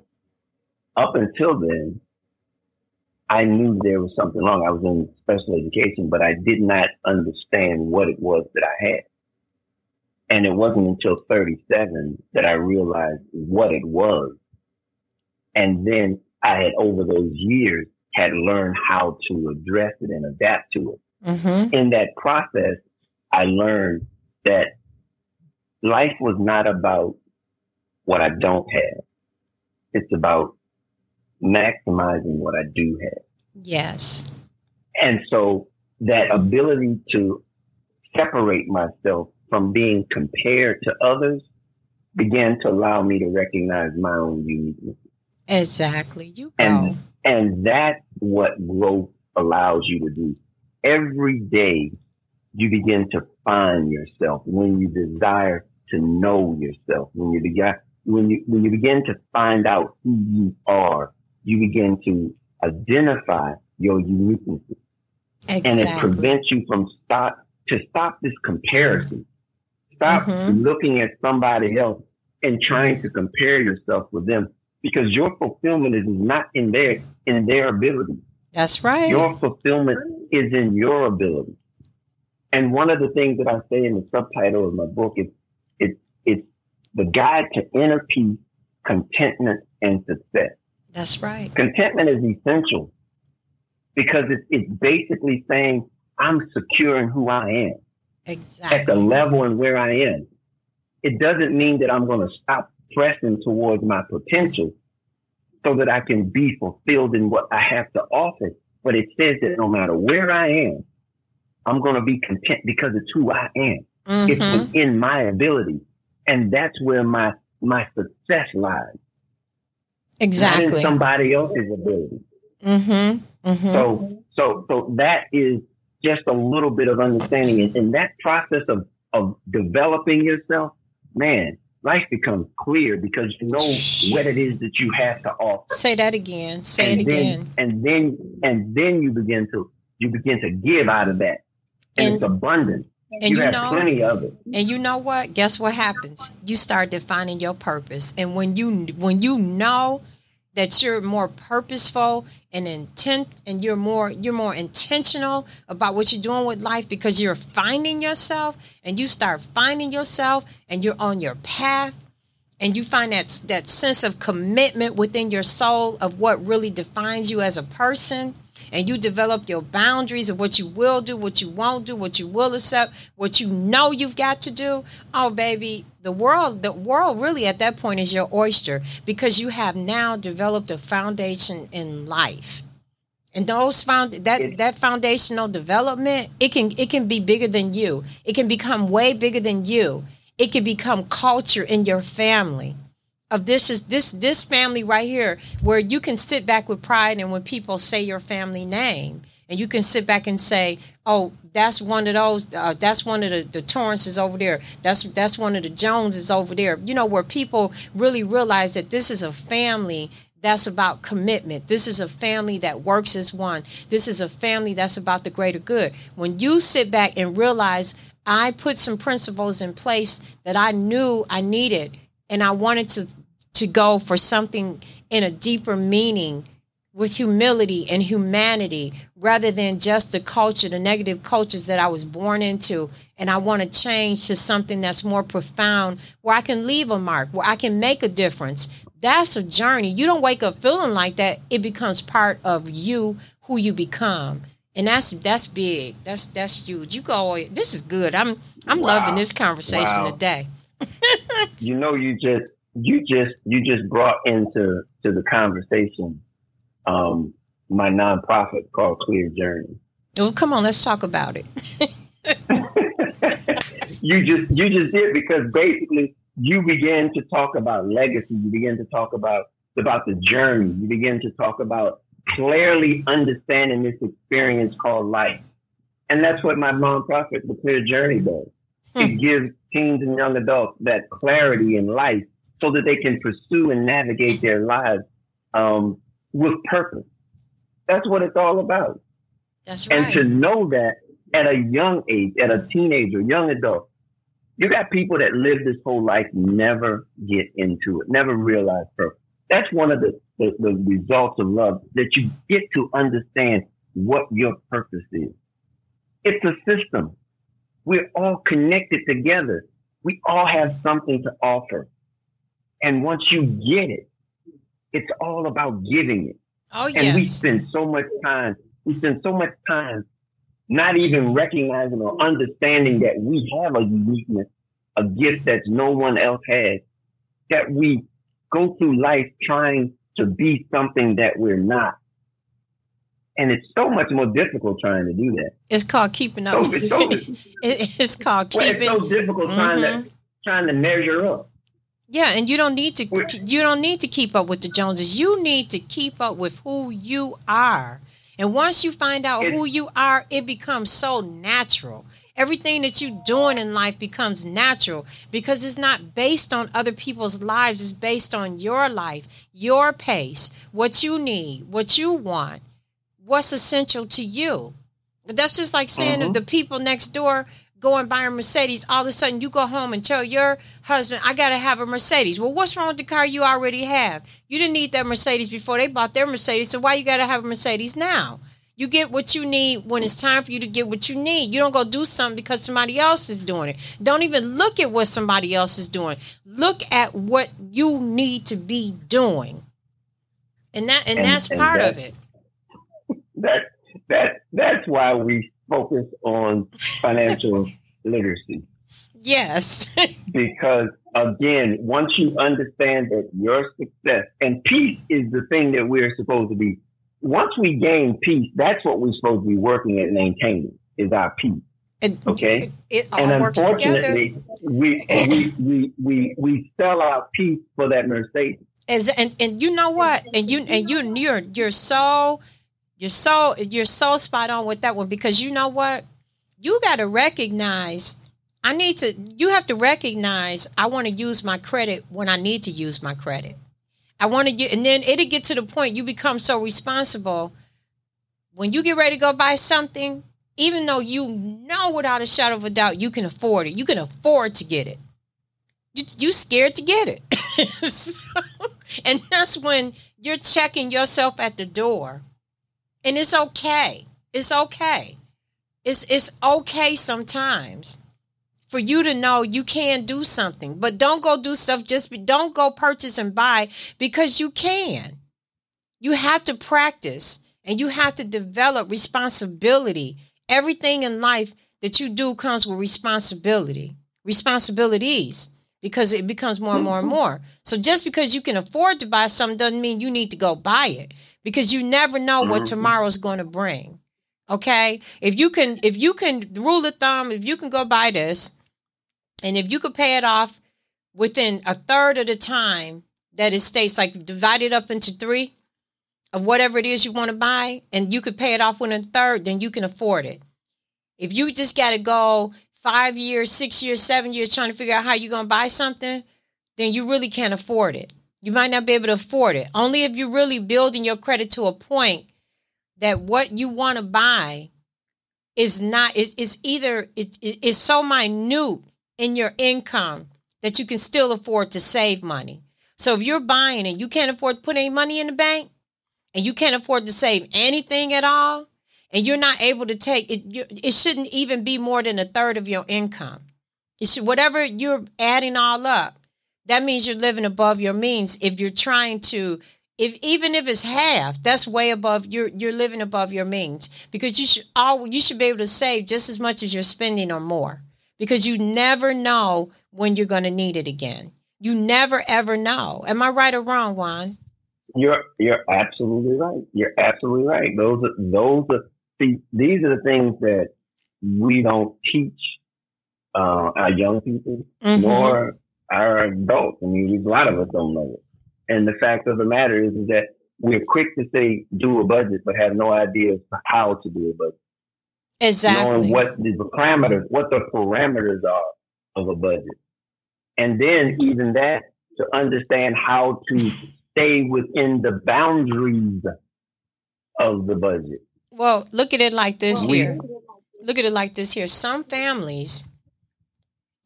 up until then, I knew there was something wrong. I was in special education, but I did not understand what it was that I had. And it wasn't until 37 that I realized what it was. And then I had over those years had learned how to address it and adapt to it. Mm-hmm. In that process, I learned that life was not about what I don't have. It's about maximizing what I do have. Yes. And so that ability to separate myself from being compared to others began to allow me to recognize my own uniqueness. Exactly. You go. And, and that's what growth allows you to do. Every day you begin to find yourself when you desire to know yourself, when you begin, when you, when you begin to find out who you are, you begin to identify your uniqueness. Exactly. And it prevents you from stop, to stop this comparison. Stop mm-hmm. looking at somebody else and trying to compare yourself with them because your fulfillment is not in their in their ability. That's right. Your fulfillment is in your ability. And one of the things that I say in the subtitle of my book is it's it's the guide to inner peace, contentment, and success. That's right. Contentment is essential because it's, it's basically saying I'm secure in who I am. Exactly. At the level and where I am. It doesn't mean that I'm going to stop pressing towards my potential so that I can be fulfilled in what I have to offer. But it says that no matter where I am, I'm going to be content because it's who I am. Mm-hmm. It's within my ability. And that's where my, my success lies. Exactly. Somebody else's ability. Mm-hmm. Mm-hmm. So, so, so that is just a little bit of understanding. And in that process of, of developing yourself, man, life becomes clear because you know what it is that you have to offer. Say that again. Say and it then, again. And then and then you begin to you begin to give out of that. And, and it's abundant. And you, you have know, plenty of it. And you know what? Guess what happens? You start defining your purpose. And when you when you know that you're more purposeful and intent and you're more you're more intentional about what you're doing with life because you're finding yourself and you start finding yourself and you're on your path. And you find that that sense of commitment within your soul of what really defines you as a person. And you develop your boundaries of what you will do, what you won't do, what you will accept, what you know you've got to do, oh baby, the world, the world really at that point is your oyster because you have now developed a foundation in life. And those found that that foundational development, it can it can be bigger than you. It can become way bigger than you. It can become culture in your family. of this is this this family right here where you can sit back with pride and when people say your family name and you can sit back and say oh that's one of those uh, that's one of the, the torrances over there that's that's one of the joneses over there you know where people really realize that this is a family that's about commitment. This is a family that works as one. This is a family that's about the greater good. When you sit back and realize I put some principles in place that I knew I needed and I wanted to to go for something in a deeper meaning with humility and humanity rather than just the culture, the negative cultures that I was born into. And I want to change to something that's more profound where I can leave a mark, where I can make a difference. That's a journey. You don't wake up feeling like that. It becomes part of you, who you become. And that's that's big. That's that's huge. You go. Oh, this is good. I'm I'm wow. loving this conversation wow. today. you know, you just you just you just brought into to the conversation um, my nonprofit called Clear Journey. Well, come on, let's talk about it. you just you just did because basically you began to talk about legacy. You begin to talk about about the journey. You begin to talk about clearly understanding this experience called life. And that's what my nonprofit, The Clear Journey, does. Hmm. It gives teens and young adults that clarity in life so that they can pursue and navigate their lives um, with purpose. That's what it's all about. That's right. And to know that at a young age, at a teenager, young adult, you got people that live this whole life never get into it, never realize purpose. That's one of the, the, the results of love that you get to understand what your purpose is. It's a system. We're all connected together. We all have something to offer. And once you get it, it's all about giving it. Oh, yes. And we spend so much time, we spend so much time not even recognizing or understanding that we have a uniqueness, a gift that no one else has, that we go through life trying to be something that we're not. And it's so much more difficult trying to do that. It's called keeping up. So, so, it's called keeping. Well, it's so difficult mm-hmm. trying to mm-hmm. trying to measure up. Yeah, and you don't need to you don't need to keep up with the Joneses. You need to keep up with who you are. And once you find out who you are, it becomes so natural. Everything that you're doing in life becomes natural because it's not based on other people's lives, it's based on your life, your pace, what you need, what you want, what's essential to you. That's just like saying mm-hmm. if the people next door go and buy a Mercedes, all of a sudden you go home and tell your husband, I got to have a Mercedes. Well, what's wrong with the car you already have? You didn't need that Mercedes before they bought their Mercedes, so why you got to have a Mercedes now? You get what you need when it's time for you to get what you need. You don't go do something because somebody else is doing it. Don't even look at what somebody else is doing. Look at what you need to be doing. And that and, and that's and part of it. That that that's why we focus on financial literacy. Yes. because again, once you understand that your success and peace is the thing that we're supposed to be. Once we gain peace, that's what we're supposed to be working at maintaining is our peace. And, okay. It, it all and works unfortunately, together. we, we we we we sell our peace for that Mercedes. As, and and you know what? And you and you you're you're so you're so you're so spot on with that one because you know what? You got to recognize I need to you have to recognize I want to use my credit when I need to use my credit. I want to and then it'll get to the point you become so responsible when you get ready to go buy something, even though you know without a shadow of a doubt you can afford it. You can afford to get it. You you scared to get it. so, and that's when you're checking yourself at the door and it's okay. It's okay. It's it's okay sometimes for you to know you can do something, but don't go do stuff just be, don't go purchase and buy because you can. You have to practice and you have to develop responsibility. Everything in life that you do comes with responsibility, responsibilities because it becomes more and more and more. So just because you can afford to buy something doesn't mean you need to go buy it because you never know what mm-hmm. tomorrow's going to bring. Okay? If you can if you can rule of thumb, if you can go buy this and if you could pay it off within a third of the time that it states like divide it up into three of whatever it is you want to buy, and you could pay it off within a third, then you can afford it. If you just got to go five years, six years, seven years trying to figure out how you're going to buy something, then you really can't afford it. You might not be able to afford it. Only if you're really building your credit to a point that what you want to buy is not is, is either it is so minute in your income that you can still afford to save money. So if you're buying and you can't afford to put any money in the bank and you can't afford to save anything at all and you're not able to take it it shouldn't even be more than a third of your income. It should whatever you're adding all up, that means you're living above your means. If you're trying to if even if it's half that's way above you're you're living above your means. Because you should all you should be able to save just as much as you're spending or more. Because you never know when you're going to need it again. You never ever know. Am i right or wrong juan? You're you're absolutely right. You're absolutely right. Those are those are see these are the things that we don't teach uh, our young people mm-hmm. nor our adults i mean a lot of us don't know it and the fact of the matter is, is that we're quick to say do a budget, but have no idea how to do a budget. Exactly. Knowing what the parameters, what the parameters are of a budget. And then even that to understand how to stay within the boundaries of the budget. Well, look at it like this here. Look at it like this here. Some families,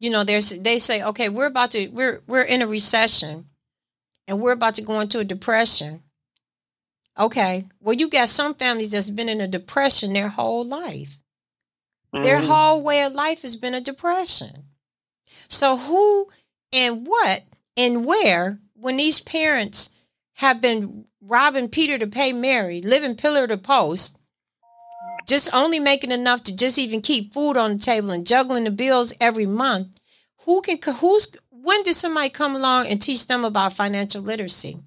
you know, there's they say, okay, we're about to we're we're in a recession and we're about to go into a depression. Okay. Well, you got some families that's been in a depression their whole life. Mm-hmm. Their whole way of life has been a depression. So, who and what and where, when these parents have been robbing Peter to pay Mary, living pillar to post, just only making enough to just even keep food on the table and juggling the bills every month, who can who's when did somebody come along and teach them about financial literacy?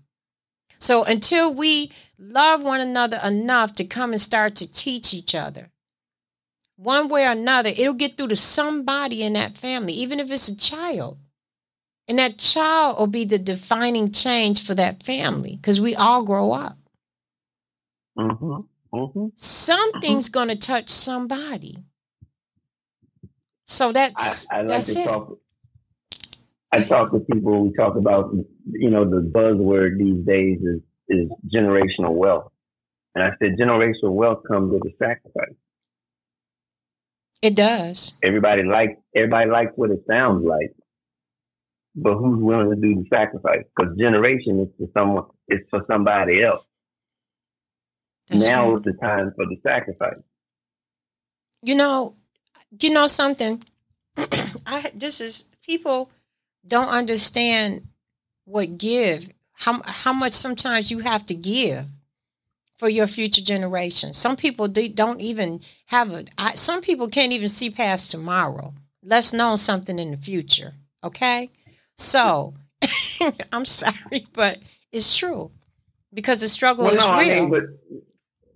So until we love one another enough to come and start to teach each other, one way or another, it'll get through to somebody in that family, even if it's a child. And that child will be the defining change for that family because we all grow up. Mm-hmm. Mm-hmm. Something's mm-hmm. going to touch somebody. So that's I, I like that's it. Talk, I talk to people. We talk about, you know, the buzzword these days is is generational wealth, and I said generational wealth comes with a sacrifice. It does. Everybody likes everybody likes what it sounds like, but who's willing to do the sacrifice? Because generation is for someone. It's for somebody else. That's now right. is the time for the sacrifice. You know, you know something. I this is people don't understand what give how how much sometimes you have to give for your future generation. Some people don't even have a. I, some people can't even see past tomorrow. Let's know something in the future. Okay, so I'm sorry, but it's true because the struggle well, is no, real. I mean, but,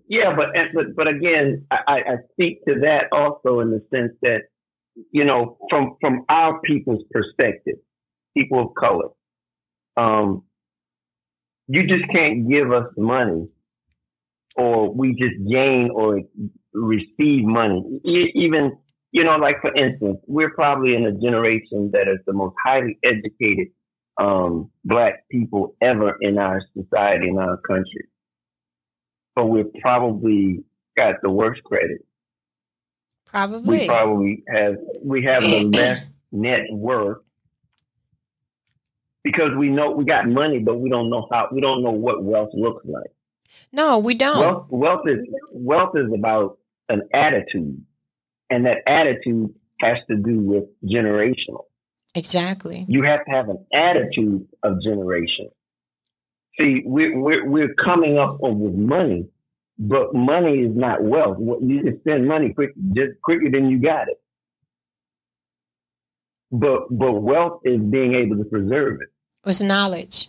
yeah, but but but again, I, I speak to that also in the sense that you know from from our people's perspective people of color. Um, you just can't give us money or we just gain or receive money. even, you know, like for instance, we're probably in a generation that is the most highly educated um, black people ever in our society, in our country. But we're probably got the worst credit. Probably. We probably have, we have the less net worth because we know we got money, but we don't know how we don't know what wealth looks like. No, we don't. Wealth, wealth is wealth is about an attitude, and that attitude has to do with generational. Exactly. You have to have an attitude of generation. See, we're we're, we're coming up with money, but money is not wealth. You can spend money quick, just quicker than you got it. But but wealth is being able to preserve it. It's knowledge.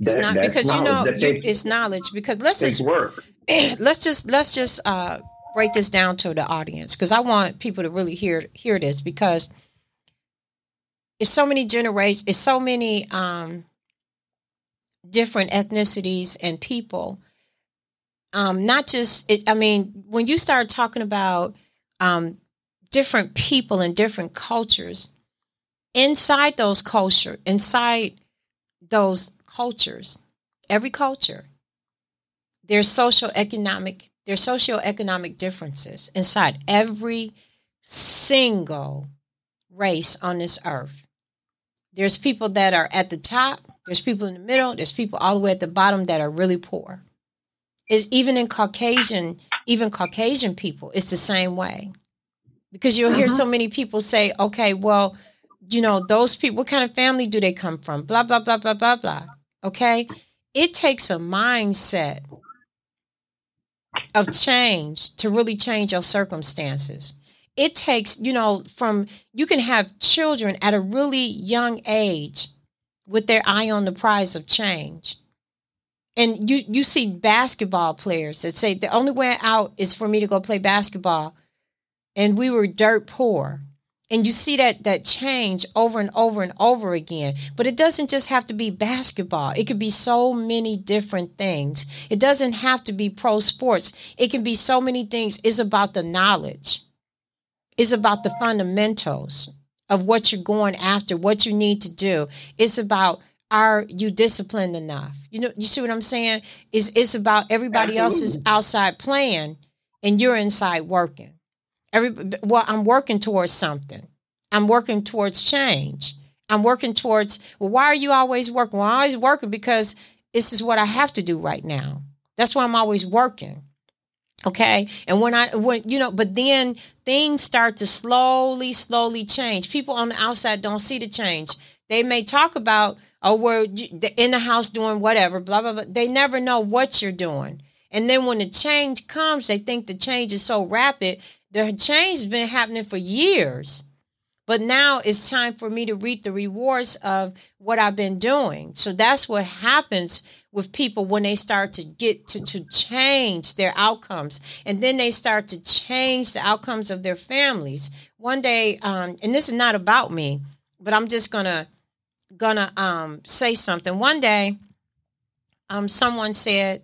It's that, not because you know takes, it's knowledge because let's just work. let's just let's just uh, break this down to the audience because I want people to really hear hear this because it's so many generations it's so many um different ethnicities and people. Um, not just, it, I mean, when you start talking about um, different people and different cultures, inside those culture, inside those cultures, every culture, there's social economic, there's socioeconomic differences inside every single race on this earth. There's people that are at the top, there's people in the middle, there's people all the way at the bottom that are really poor. Is even in Caucasian, even Caucasian people, it's the same way. Because you'll hear uh-huh. so many people say, okay, well, you know, those people, what kind of family do they come from? Blah, blah, blah, blah, blah, blah. Okay. It takes a mindset of change to really change your circumstances. It takes, you know, from you can have children at a really young age with their eye on the prize of change. And you you see basketball players that say the only way out is for me to go play basketball. And we were dirt poor. And you see that that change over and over and over again. But it doesn't just have to be basketball. It could be so many different things. It doesn't have to be pro sports. It can be so many things. It's about the knowledge. It's about the fundamentals of what you're going after what you need to do it's about are you disciplined enough you know you see what i'm saying it's, it's about everybody Absolutely. else's outside playing and you're inside working Every well, I'm working towards something. I'm working towards change. I'm working towards. Well, why are you always working? Well, I'm always working because this is what I have to do right now. That's why I'm always working. Okay. And when I when you know, but then things start to slowly, slowly change. People on the outside don't see the change. They may talk about, oh, we're in the house doing whatever, blah blah blah. They never know what you're doing. And then when the change comes, they think the change is so rapid the change has been happening for years. But now it's time for me to reap the rewards of what I've been doing. So that's what happens with people when they start to get to, to change their outcomes. And then they start to change the outcomes of their families. One day, um, and this is not about me, but I'm just gonna gonna um, say something. One day, um, someone said,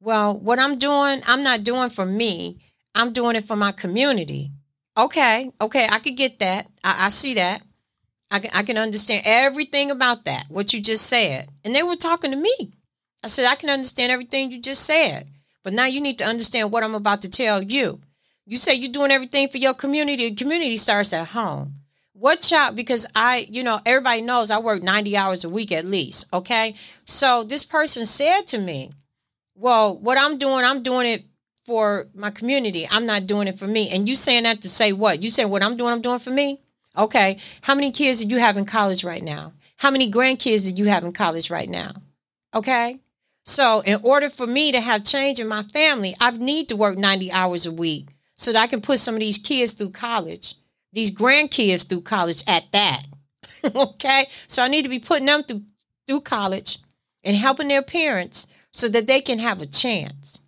Well, what I'm doing, I'm not doing for me. I'm doing it for my community. Okay, okay, I could get that. I, I see that. I I can understand everything about that, what you just said. And they were talking to me. I said, I can understand everything you just said. But now you need to understand what I'm about to tell you. You say you're doing everything for your community. Community starts at home. What child? Because I, you know, everybody knows I work 90 hours a week at least. Okay. So this person said to me, Well, what I'm doing, I'm doing it for my community. I'm not doing it for me. And you saying that to say what? You saying what I'm doing, I'm doing for me? Okay. How many kids do you have in college right now? How many grandkids do you have in college right now? Okay. So in order for me to have change in my family, I need to work 90 hours a week so that I can put some of these kids through college, these grandkids through college at that. okay. So I need to be putting them through through college and helping their parents so that they can have a chance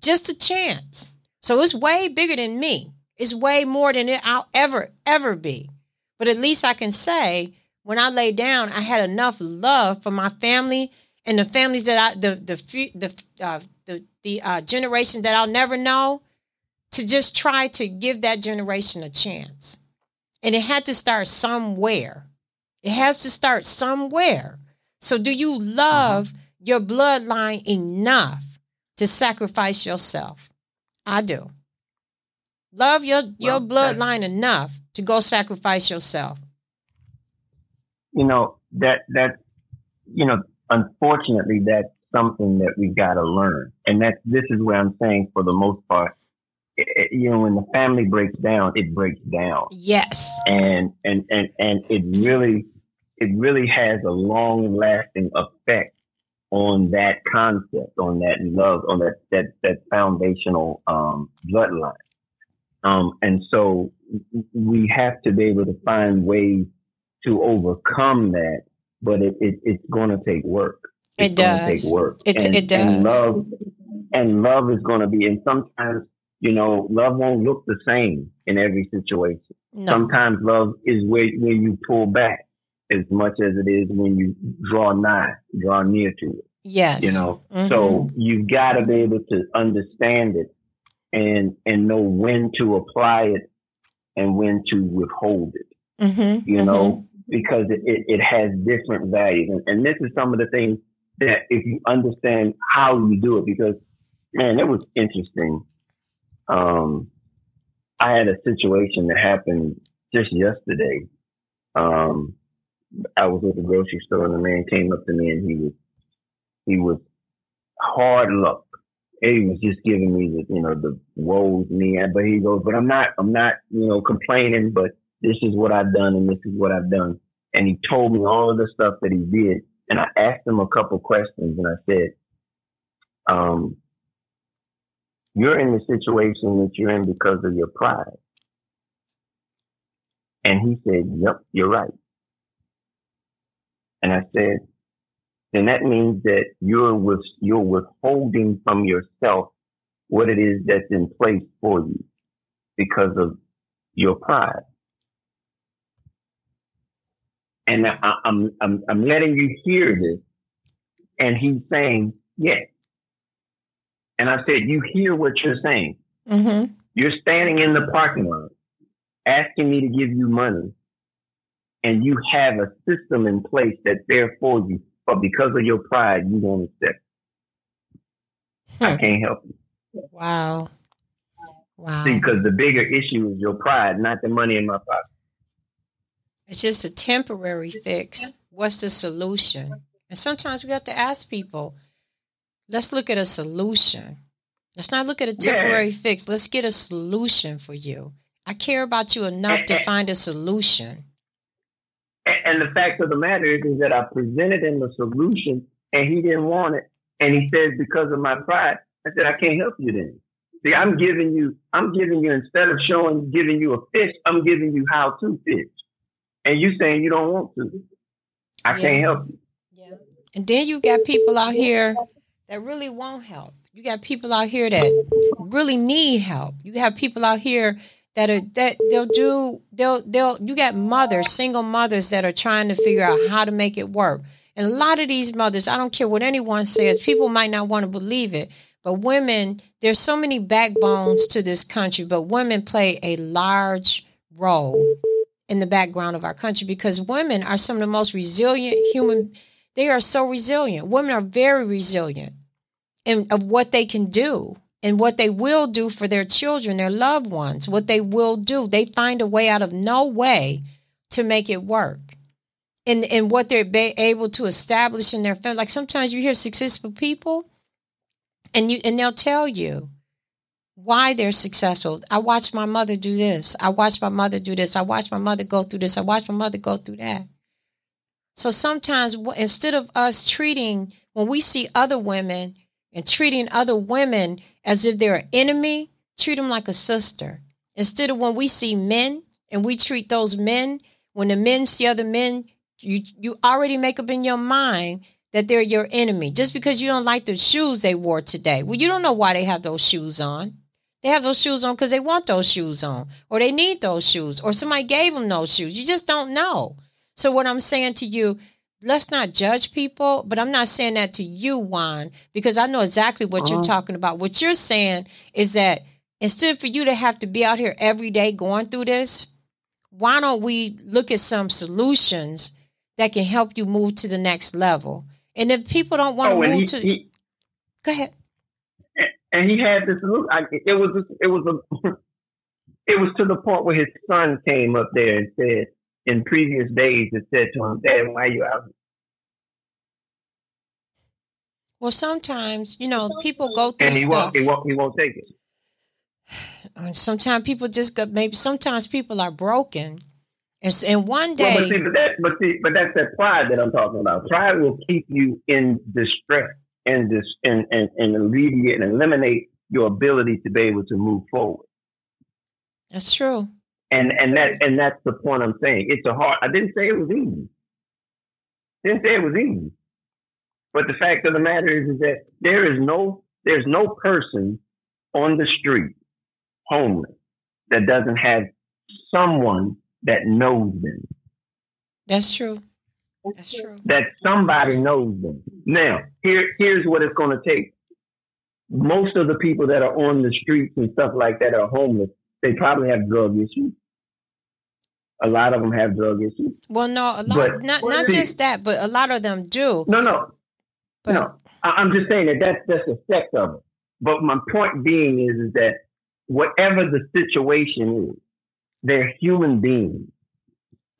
just a chance. So it's way bigger than me. It's way more than I'll ever, ever be. But at least I can say when I lay down, I had enough love for my family and the families that I, the, the, the, uh, the, the uh, generation that I'll never know to just try to give that generation a chance. And it had to start somewhere. It has to start somewhere. So, do you love mm-hmm. your bloodline enough to sacrifice yourself. I do. Love your, your bloodline enough to go sacrifice yourself. You know, that that you know, unfortunately that's something that we gotta learn. And that this is where I'm saying for the most part, it, you know, when the family breaks down, it breaks down. Yes. And and and and it really it really has a long lasting effect on that concept, on that love, on that that that foundational um, bloodline. Um, and so we have to be able to find ways to overcome that, but it, it it's going to take work. It's it does. take work. It, and, it does. And love, and love is going to be, and sometimes you know, love won't look the same in every situation. No. Sometimes love is where, where you pull back. as much as it is when you draw nigh, draw near to it. Yes. You know, mm-hmm. so you've got to be able to understand it and and know when to apply it and when to withhold it. Mm-hmm. You know, mm-hmm. Because it, it, has different values. And, and this is some of the things that if you understand how you do it, because man, it was interesting. Um, I had a situation that happened just yesterday. Um, I was at the grocery store and a man came up to me and he was, he was hard luck. He was just giving me the, you know, the woes me. But he goes, but I'm not, I'm not, you know, complaining, but this is what I've done and this is what I've done. And he told me all of the stuff that he did. And I asked him a couple questions and I said, um, you're in the situation that you're in because of your pride. And he said, yep, you're right. And I said, then that means that you're with, you're withholding from yourself what it is that's in place for you because of your pride. And I, I'm, I'm, I'm letting you hear this. And he's saying, yes. And I said, you hear what you're saying. Mm-hmm. You're standing in the parking lot asking me to give you money and you have a system in place that's there for you, but because of your pride, you won't accept. Hmm. I can't help you. Wow. Wow. See, because the bigger issue is your pride, not the money in my pocket. It's just a temporary fix. What's the solution? And sometimes we have to ask people, let's look at a solution. Let's not look at a temporary yeah. fix. Let's get a solution for you. I care about you enough to find a solution. And the fact of the matter is, is that I presented him a solution and he didn't want it. And he says, because of my pride, I said, I can't help you then. See, I'm giving you, I'm giving you, instead of showing, giving you a fish, I'm giving you how to fish. And you saying you don't want to. I yeah. can't help you. Yeah. And then you got people out here that really won't help. You got people out here that really need help. You have people out here that are that they'll do they'll they'll you got mothers, single mothers that are trying to figure out how to make it work. And a lot of these mothers, I don't care what anyone says, people might not want to believe it, but women, there's so many backbones to this country, but women play a large role in the background of our country because women are some of the most resilient human they are so resilient. Women are very resilient in of what they can do and what they will do for their children, their loved ones, what they will do. They find a way out of no way to make it work. And, and what they're able to establish in their family. Like sometimes you hear successful people and you and they'll tell you why they're successful. I watched my mother do this. I watched my mother do this. I watched my mother go through this. I watched my mother go through that. So sometimes instead of us treating when we see other women and treating other women as if they're an enemy, treat them like a sister. Instead of when we see men and we treat those men, when the men see other men, you you already make up in your mind that they're your enemy just because you don't like the shoes they wore today. Well, you don't know why they have those shoes on. They have those shoes on because they want those shoes on, or they need those shoes, or somebody gave them those shoes. You just don't know. So, what I'm saying to you, let's not judge people, but I'm not saying that to you, Juan, because I know exactly what uh-huh. you're talking about. What you're saying is that instead for you to have to be out here every day going through this, why don't we look at some solutions that can help you move to the next level? And if people don't want oh, to move he, to, he, go ahead. And he had this look. I, it was it was a it was to the point where his son came up there and said, in previous days that said to him, Dad, why are you out here? Well, sometimes, you know, people go through and he stuff. Won't, he, won't, he won't take it. And sometimes people just go, maybe sometimes people are broken. And, and one day. Well, but, see, but, that, but, see, but that's that pride that I'm talking about. Pride will keep you in distress and, dis, and, and, and alleviate and eliminate your ability to be able to move forward. That's true. And and that and that's the point I'm saying. It's a hard. I didn't say it was easy. Didn't say it was easy. But the fact of the matter is, is that there is no there's no person on the street homeless that doesn't have someone that knows them. That's true. That's true. That somebody knows them. Now, here here's what it's going to take. Most of the people that are on the streets and stuff like that are homeless. They probably have drug issues. A lot of them have drug issues. Well, no, a lot, but, not not see, just that, but a lot of them do. No, no, but, no. I'm just saying that that's that's a sect of it. But my point being is, is that whatever the situation is, they're human beings.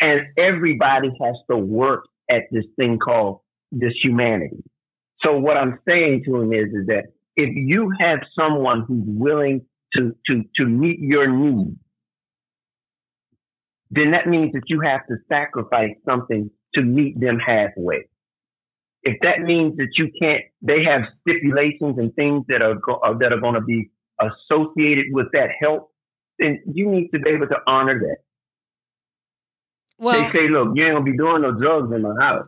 And everybody has to work at this thing called this humanity. So what I'm saying to him is, is that if you have someone who's willing to, to, to meet your needs, then that means that you have to sacrifice something to meet them halfway. If that means that you can't, they have stipulations and things that are, go, uh, that are going to be associated with that help, then you need to be able to honor that. Well, they say, look, you ain't gonna be doing no drugs in my house.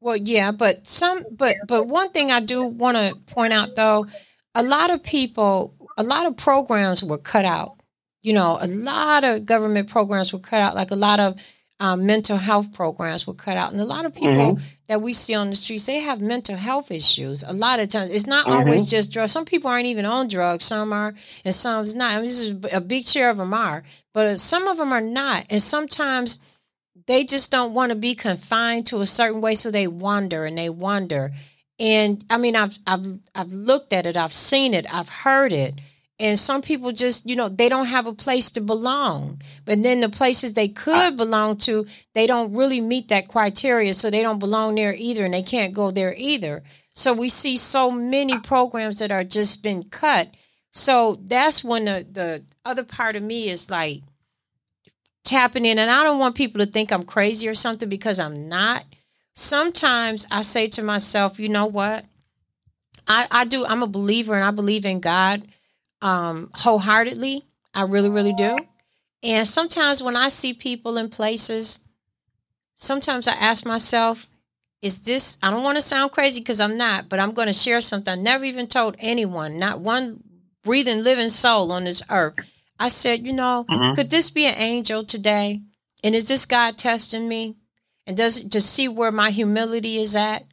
Well, yeah, but some, but but one thing I do want to point out though, a lot of people, a lot of programs were cut out. You know, a lot of government programs were cut out. Like a lot of um, mental health programs were cut out, and a lot of people mm-hmm. that we see on the streets, they have mental health issues. A lot of times, it's not mm-hmm. always just drugs. Some people aren't even on drugs. Some are, and some's not. I mean, this is a big share of them are, but some of them are not. And sometimes they just don't want to be confined to a certain way, so they wander and they wander. And I mean, I've I've I've looked at it, I've seen it, I've heard it and some people just you know they don't have a place to belong. But then the places they could belong to they don't really meet that criteria so they don't belong there either and they can't go there either. So we see so many programs that are just been cut. So that's when the, the other part of me is like tapping in and i don't want people to think i'm crazy or something because i'm not sometimes i say to myself you know what i, I do i'm a believer and i believe in god um, wholeheartedly. I really, really do. And sometimes when I see people in places, sometimes I ask myself, is this, I don't want to sound crazy because I'm not, but I'm going to share something I never even told anyone, not one breathing, living soul on this earth. I said, you know, mm-hmm. could this be an angel today? And is this God testing me? And does it to see where my humility is at?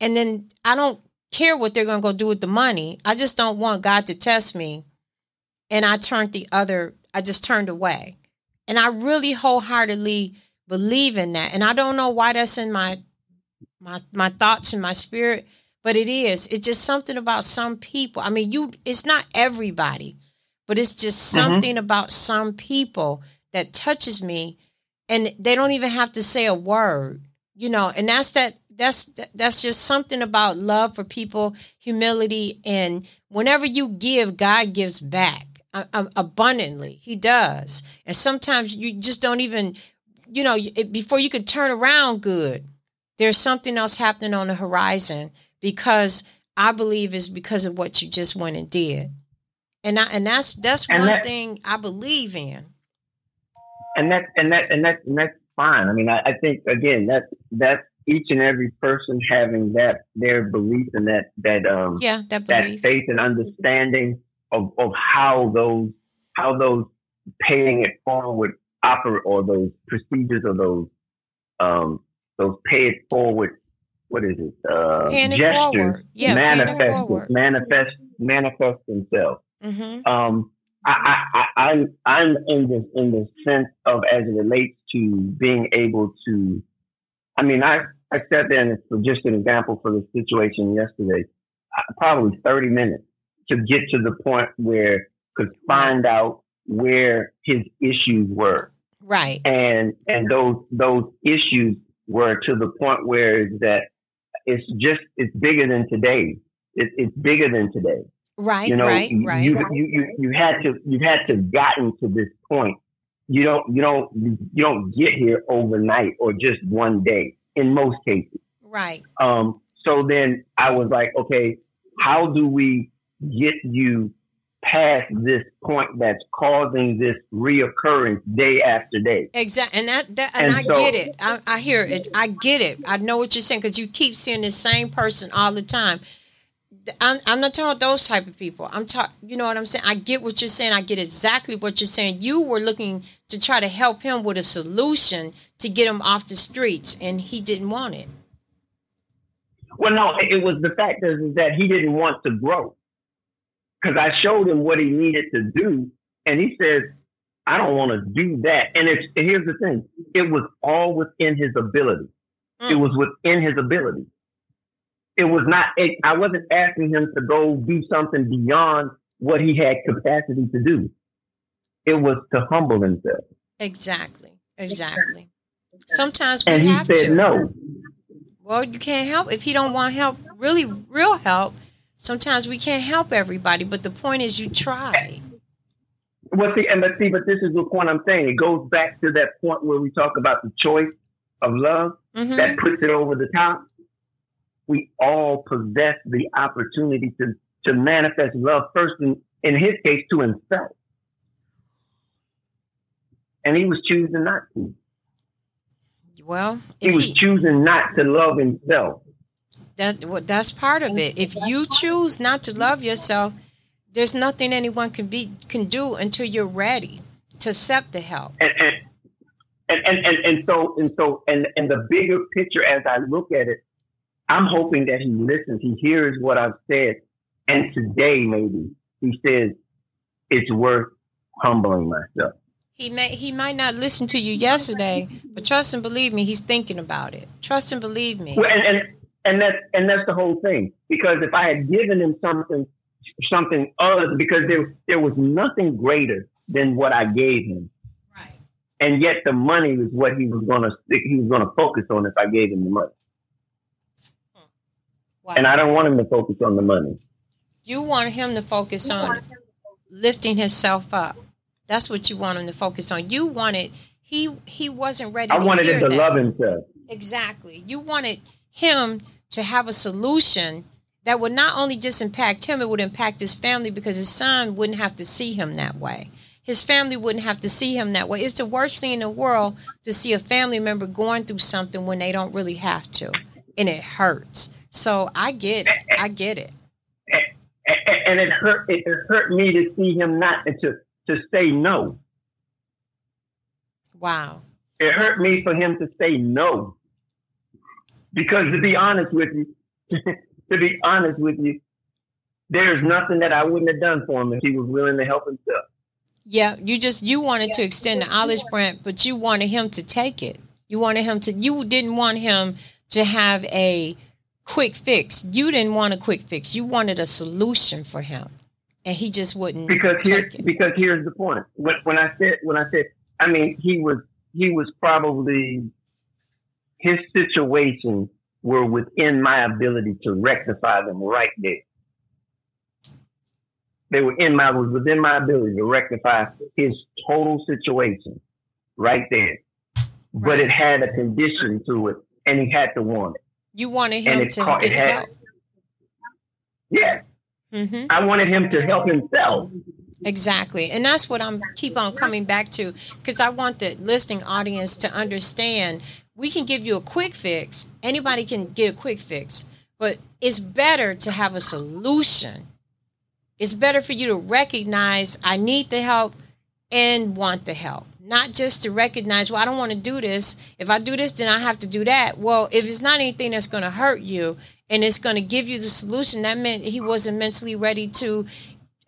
And then I don't care what they're going to go do with the money. I just don't want God to test me. And I turned the other, I just turned away. And I really wholeheartedly believe in that. And I don't know why that's in my my my thoughts and my spirit, but it is. It's just something about some people. I mean, you it's not everybody, but it's just mm-hmm. something mm-hmm. about some people that touches me and they don't even have to say a word. You know, and that's that that's that's just something about love for people, humility, and whenever you give, God gives back uh, um, abundantly. He does, and sometimes you just don't even, you know, before you could turn around good, there's something else happening on the horizon because I believe is because of what you just went and did, and I, and that's that's and one that, thing I believe in. And that and that and that and that's fine. I mean, I, I think again that that's each and every person having that their belief and that that um yeah that, that faith and understanding of, of how those how those paying it forward operate or those procedures or those um those pay it forward what is it? Uh gestures yeah, manifest manifest manifest themselves mm-hmm. um I, I, I, I'm I'm in this in the sense of as it relates to being able to I mean I I sat there and for just an example for the situation yesterday, uh, probably 30 minutes to get to the point where could find out where his issues were. Right. And and those those issues were to the point where is that it's just it's bigger than today. It, it's bigger than today. Right. You know, right. Right. You, you you you had to you had to gotten to this point. You don't you don't you don't get here overnight or just one day in most cases. Right. Um, so then I was like, okay, how do we get you past this point that's causing this reoccurrence day after day? Exactly. And that, that and, and I so, get it. I, I hear it. I get it. I know what you're saying because you keep seeing the same person all the time. I'm, I'm not talking about those type of people. I'm talking, you know what I'm saying? I get what you're saying. I get exactly what you're saying. You were looking to try to help him with a solution to get him off the streets, and he didn't want it. Well, no, it was the fact is, is that he didn't want to grow because I showed him what he needed to do, and he says, "I don't want to do that." And it's and here's the thing: it was all within his ability. Mm. It was within his ability it was not, it, I wasn't asking him to go do something beyond what he had capacity to do. It was to humble himself. Exactly. Exactly. Sometimes we and he have said to. no. Well, you can't help if you don't want help, really real help. Sometimes we can't help everybody, but the point is you try. Well, see, and but see, but this is the point I'm saying. It goes back to that point where we talk about the choice of love mm-hmm. that puts it over the top we all possess the opportunity to, to manifest love first in, in his case to himself. And he was choosing not to. Well, he was he, choosing not to love himself. That well, that's part of it. If you choose not to love yourself, there's nothing anyone can be can do until you're ready to accept the help. And and, and, and, and so and so and, and the bigger picture as I look at it, I'm hoping that he listens, he hears what I've said, and today maybe he says it's worth humbling myself. He may he might not listen to you yesterday, but trust and believe me, he's thinking about it. Trust and believe me. Well, and, and and that's and that's the whole thing. Because if I had given him something something other, because there there was nothing greater than what I gave him. Right. And yet the money was what he was gonna he was gonna focus on if I gave him the money. Wow. And I don't want him to focus on the money. You want him to focus on lifting himself up. That's what you want him to focus on. You wanted he he wasn't ready. I wanted him to that. love himself. Exactly. You wanted him to have a solution that would not only just impact him, it would impact his family because his son wouldn't have to see him that way. His family wouldn't have to see him that way. It's the worst thing in the world to see a family member going through something when they don't really have to, and it hurts. So I get it. I get it. And it hurt. It hurt me to see him not to to say no. Wow. It hurt me for him to say no. Because to be honest with you, to be honest with you, there's nothing that I wouldn't have done for him if he was willing to help himself. Yeah, you just you wanted to extend the olive branch, but you wanted him to take it. You wanted him to. You didn't want him to have a quick fix. You didn't want a quick fix. You wanted a solution for him, and he just wouldn't. Because here, because here's the point. When, when I said, when I said, I mean, he was he was probably his situations were within my ability to rectify them right there. They were in my was within my ability to rectify his total situation right there. Right. But it had a condition to it, and he had to want it. You wanted him to caught, get had, help. Yeah. Mm-hmm. I wanted him to help himself. Exactly. And that's what I'm keep on coming back to because I want the listening audience to understand we can give you a quick fix. Anybody can get a quick fix, but it's better to have a solution. It's better for you to recognize I need the help and want the help not just to recognize, well, I don't want to do this. If I do this, then I have to do that. Well, if it's not anything that's going to hurt you and it's going to give you the solution, that meant he wasn't mentally ready to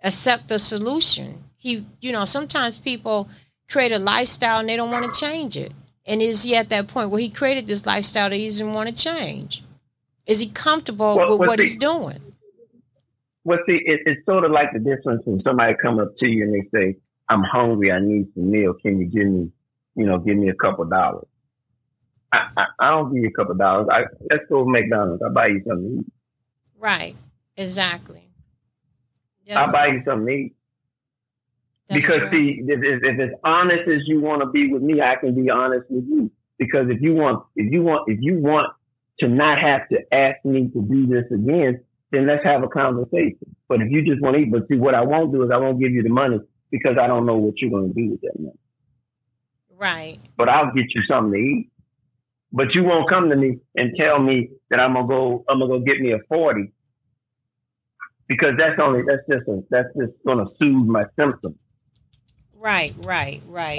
accept the solution. He, you know, sometimes people create a lifestyle and they don't want to change it. And is he at that point where he created this lifestyle that he doesn't want to change? Is he comfortable well, with what see, he's doing? Well, see, it, it's sort of like the difference when somebody come up to you and they say, I'm hungry. I need some meal. Can you give me, you know, give me a couple dollars? I, I, I don't give you a couple dollars. I, let's go to McDonald's. I'll buy you something to eat. Right. Exactly. Yep. I'll buy you something to eat. That's because true. see, if, if, if as honest as you want to be with me, I can be honest with you. Because if you want, if you want, if you want to not have to ask me to do this again, then let's have a conversation. But if you just want to eat, but see, what I won't do is I won't give you the money because I don't know what you're going to do with that money. Right. But I'll get you something to eat. But you won't come to me and tell me that I'm gonna go. I'm gonna go get me a forty because that's only that's just a, that's just going to soothe my symptoms. Right, right, right.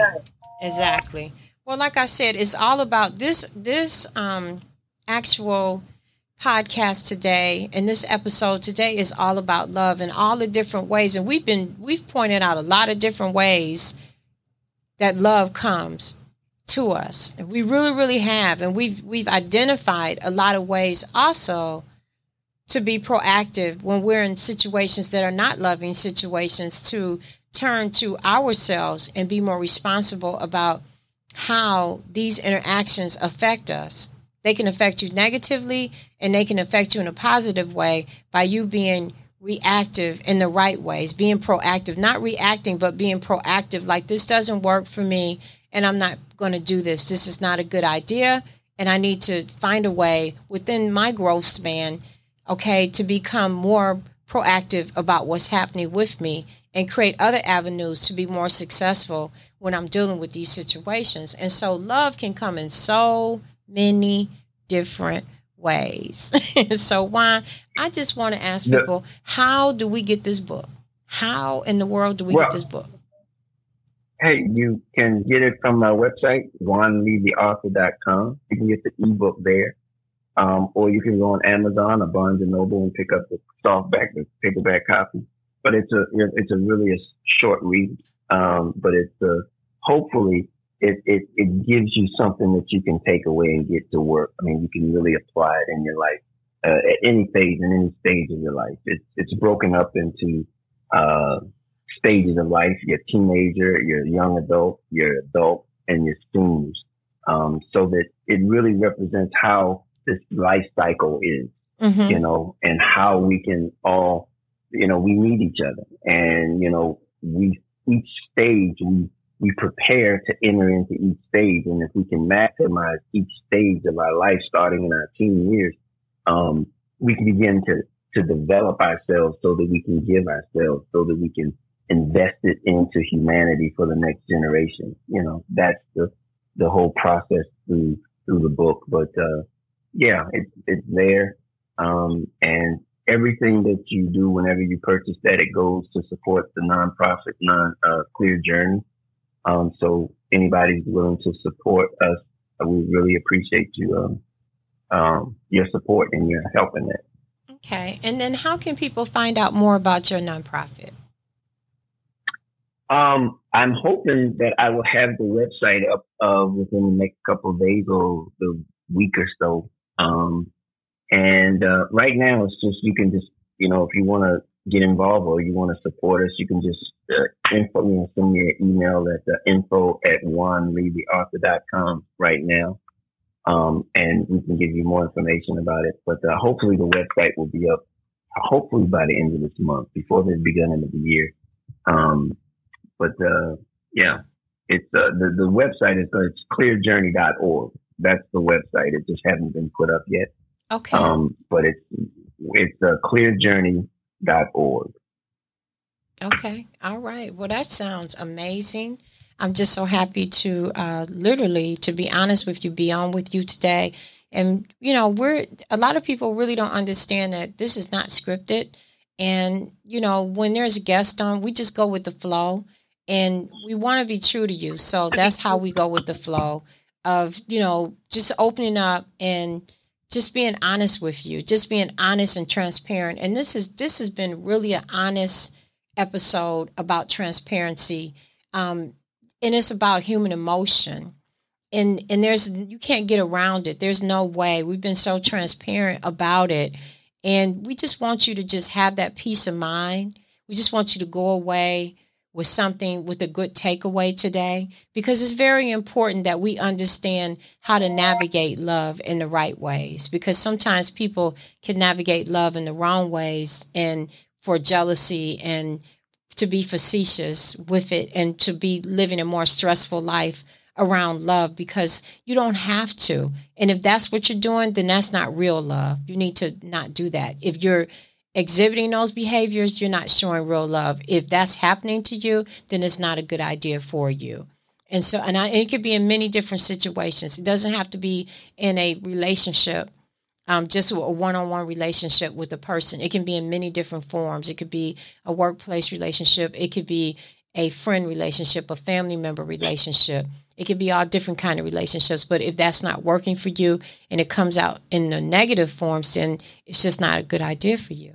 Exactly. Well, like I said, it's all about this this um actual podcast today and this episode today is all about love and all the different ways and we've been we've pointed out a lot of different ways that love comes to us. And we really really have and we've we've identified a lot of ways also to be proactive when we're in situations that are not loving situations to turn to ourselves and be more responsible about how these interactions affect us. They can affect you negatively and they can affect you in a positive way by you being reactive in the right ways, being proactive, not reacting, but being proactive. Like, this doesn't work for me and I'm not going to do this. This is not a good idea. And I need to find a way within my growth span okay, to become more proactive about what's happening with me and create other avenues to be more successful when I'm dealing with these situations. And so love can come in so many different ways. so why I just want to ask people, how do we get this book? How in the world do we well, get this book? Hey, you can get it from my website, juanleetheauthor.com. You can get the ebook there. Um, or you can go on Amazon or Barnes and Noble and pick up the softback, the paperback copy. But it's a it's a really a short read. Um, but it's a, hopefully it, it it gives you something that you can take away and get to work. I mean, you can really apply it in your life uh, at any phase in any stage of your life. It's it's broken up into uh, stages of life: your teenager, your young adult, your adult, and your seniors. Um, so that it really represents how this life cycle is, mm-hmm. you know, and how we can all, you know, we need each other. And, you know, we, each stage, we, we prepare to enter into each stage. And if we can maximize each stage of our life, starting in our teen years, um, we can begin to, to develop ourselves so that we can give ourselves, so that we can invest it into humanity for the next generation. You know, that's the, the whole process through, through the book. But, uh, yeah, it's it's there. Um, and everything that you do whenever you purchase that, it goes to support the nonprofit non uh, Clear Journey. Um, so anybody's willing to support us, we really appreciate you um, um, your support and your help in that. Okay, and then how can people find out more about your nonprofit? Um, I'm hoping that I will have the website up uh, within the next couple of days or the week or so. Um, and uh, right now, it's just you can just you know if you want to get involved or you want to support us, you can just uh, info me and send me an email at the info at juanleetheauthor.com right now. Um, and we can give you more information about it. But uh, hopefully the website will be up hopefully by the end of this month before the beginning of the year. Um, but uh, yeah, it's uh, the the website is uh, it's clearjourney.org that's the website. It just hasn't been put up yet. Okay. Um, but it's it's uh, clearjourney.org. Okay. All right. Well, that sounds amazing. I'm just so happy to uh, literally, to be honest with you, be on with you today. And you know, we're a lot of people really don't understand that this is not scripted. And you know, when there's a guest on, we just go with the flow, and we want to be true to you. So that's how we go with the flow of you know just opening up and just being honest with you just being honest and transparent. And this is this has been really an honest episode about transparency. Um, and it's about human emotion. And and there's you can't get around it. There's no way. We've been so transparent about it. And we just want you to just have that peace of mind. We just want you to go away with something with a good takeaway today because it's very important that we understand how to navigate love in the right ways because sometimes people can navigate love in the wrong ways and for jealousy and to be facetious with it and to be living a more stressful life around love because you don't have to. And if that's what you're doing then that's not real love. You need to not do that. If you're exhibiting those behaviors, you're not showing real love. If that's happening to you, then it's not a good idea for you. And so, and, I, and it could be in many different situations. It doesn't have to be in a relationship um, just a one-on-one relationship with a person. It can be in many different forms. It could be a workplace relationship. It could be a friend relationship, a family member relationship. It could be all different kind of relationships. But if that's not working for you and it comes out in the negative forms, then it's just not a good idea for you.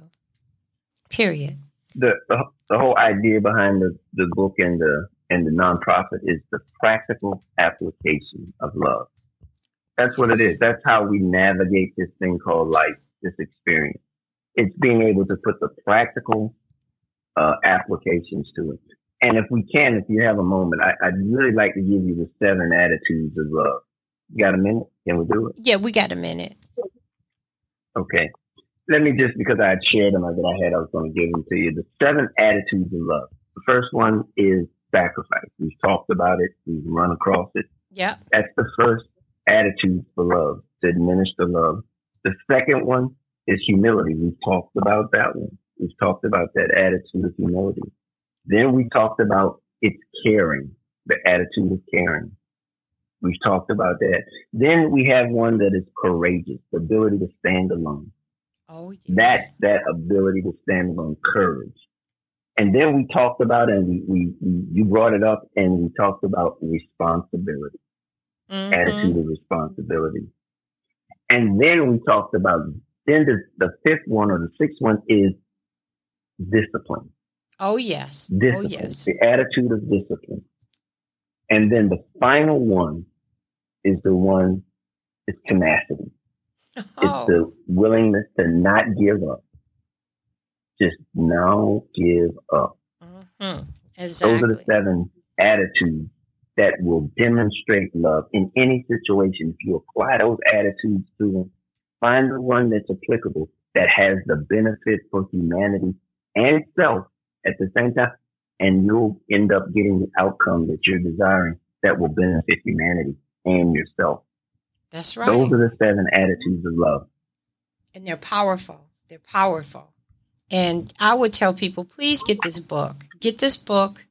Period. The the, the whole idea behind the, the book and the and the nonprofit is the practical application of love. That's what it is. That's how we navigate this thing called life, this experience. It's being able to put the practical uh, applications to it. And if we can, if you have a moment, I, would really like to give you the seven attitudes of love. You got a minute? Can we do it? Yeah, we got a minute. Okay. Let me just, because I had shared them that I had, I was going to give them to you. The seven attitudes of love. The first one is sacrifice. We've talked about it. We've run across it. Yeah. That's the first attitude for love, to administer love. The second one is humility. We've talked about that one. We've talked about that attitude of humility. Then we talked about it's caring, the attitude of caring. We've talked about that. Then we have one that is courageous, the ability to stand alone. Oh, yes. That, that ability to stand on courage. And then we talked about, and we, we, we you brought it up, and we talked about responsibility, mm-hmm. attitude of responsibility. And then we talked about, then the, the fifth one or the sixth one is discipline. Oh, yes. Discipline, oh, yes. The attitude of discipline. And then the final one is the one, is tenacity. Oh. It's the willingness to not give up just now give up. Mm-hmm. Exactly. Those are the seven attitudes that will demonstrate love in any situation. If you apply those attitudes to them, find the one that's applicable that has the benefit for humanity and self at the same time, and you'll end up getting the outcome that you're desiring that will benefit humanity and yourself. That's right. Those are the seven attitudes of love. And they're powerful. They're powerful. And I would tell people, please get this book. Get this book.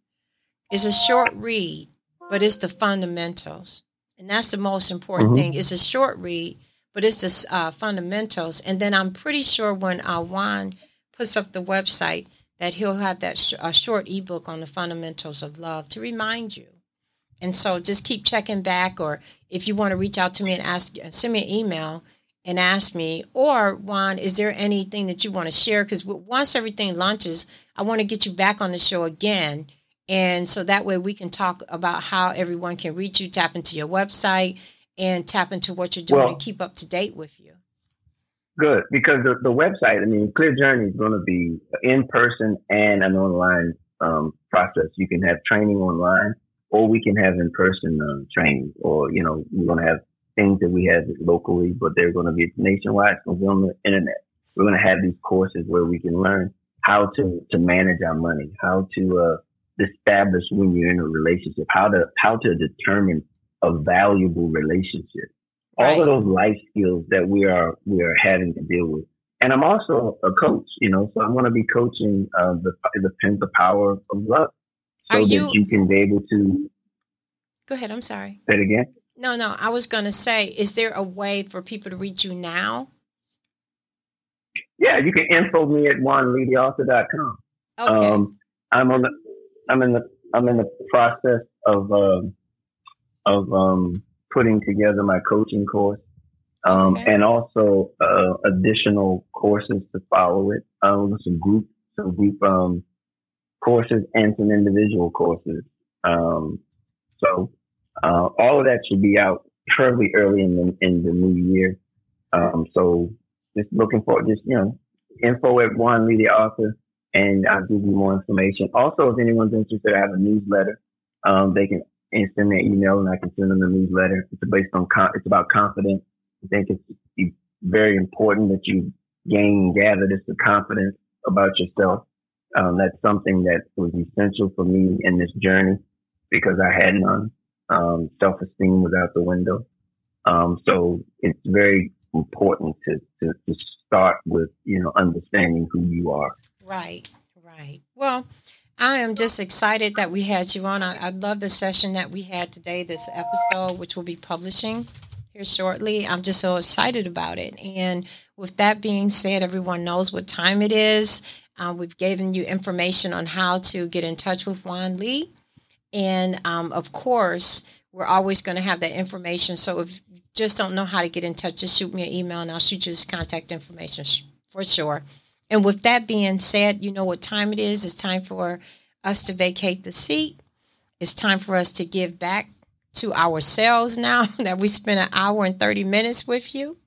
It's a short read, but it's the fundamentals. And that's the most important mm-hmm. thing. It's a short read, but it's the uh, fundamentals. And then I'm pretty sure when uh, Juan puts up the website, that he'll have that sh- a short ebook on the fundamentals of love to remind you. And so just keep checking back, or if you want to reach out to me and ask, send me an email and ask me, or Juan, is there anything that you want to share? Because once everything launches, I want to get you back on the show again. And so that way we can talk about how everyone can reach you, tap into your website, and tap into what you're doing well, and keep up to date with you. Good, because the, the website, I mean, Clear Journey is going to be in person and an online um, process. You can have training online, or we can have in person uh, training, or, you know, we're going to have things that we have locally, but they're going to be nationwide. It's going to be on the internet. We're going to have these courses where we can learn how to, to manage our money, how to, uh, establish when you're in a relationship, how to, how to determine a valuable relationship. Right. All of those life skills that we are, we are having to deal with. And I'm also a coach, you know, so I'm going to be coaching, uh, the, the, the power of love so you, that you can be able to. Go ahead. I'm sorry. Say it again. No, no. I was going to say, is there a way for people to reach you now? Yeah, you can info me at juanleetheauthor.com. Okay. Um, I'm on the, I'm in the, I'm in the process of, um, of, um, putting together my coaching course. Um, okay. and also, uh, additional courses to follow it. Um, some group, some group, um, courses and some individual courses. Um, so uh, all of that should be out fairly early in the, in the new year. Um, so just looking for just, you know, info at Juan Lee the author and I'll give you more information. Also, if anyone's interested, I have a newsletter. Um, they can send me an email and I can send them the newsletter. It's based on, it's about confidence. I think it's very important that you gain gather this confidence about yourself. Um, that's something that was essential for me in this journey because I had none um, self-esteem was out the window. Um, so it's very important to, to, to start with, you know, understanding who you are. Right, right. Well, I am just excited that we had you on. I, I love the session that we had today, this episode, which we'll be publishing here shortly. I'm just so excited about it. And with that being said, everyone knows what time it is. Uh, we've given you information on how to get in touch with Juan Lee. And um, of course, we're always going to have that information. So if you just don't know how to get in touch, just shoot me an email and I'll shoot you his contact information for sure. And with that being said, you know what time it is. It's time for us to vacate the seat. It's time for us to give back to ourselves now that we spent an hour and 30 minutes with you.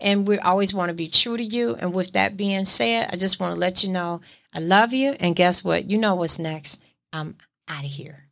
And we always want to be true to you. And with that being said, I just want to let you know I love you. And guess what? You know what's next. I'm out of here.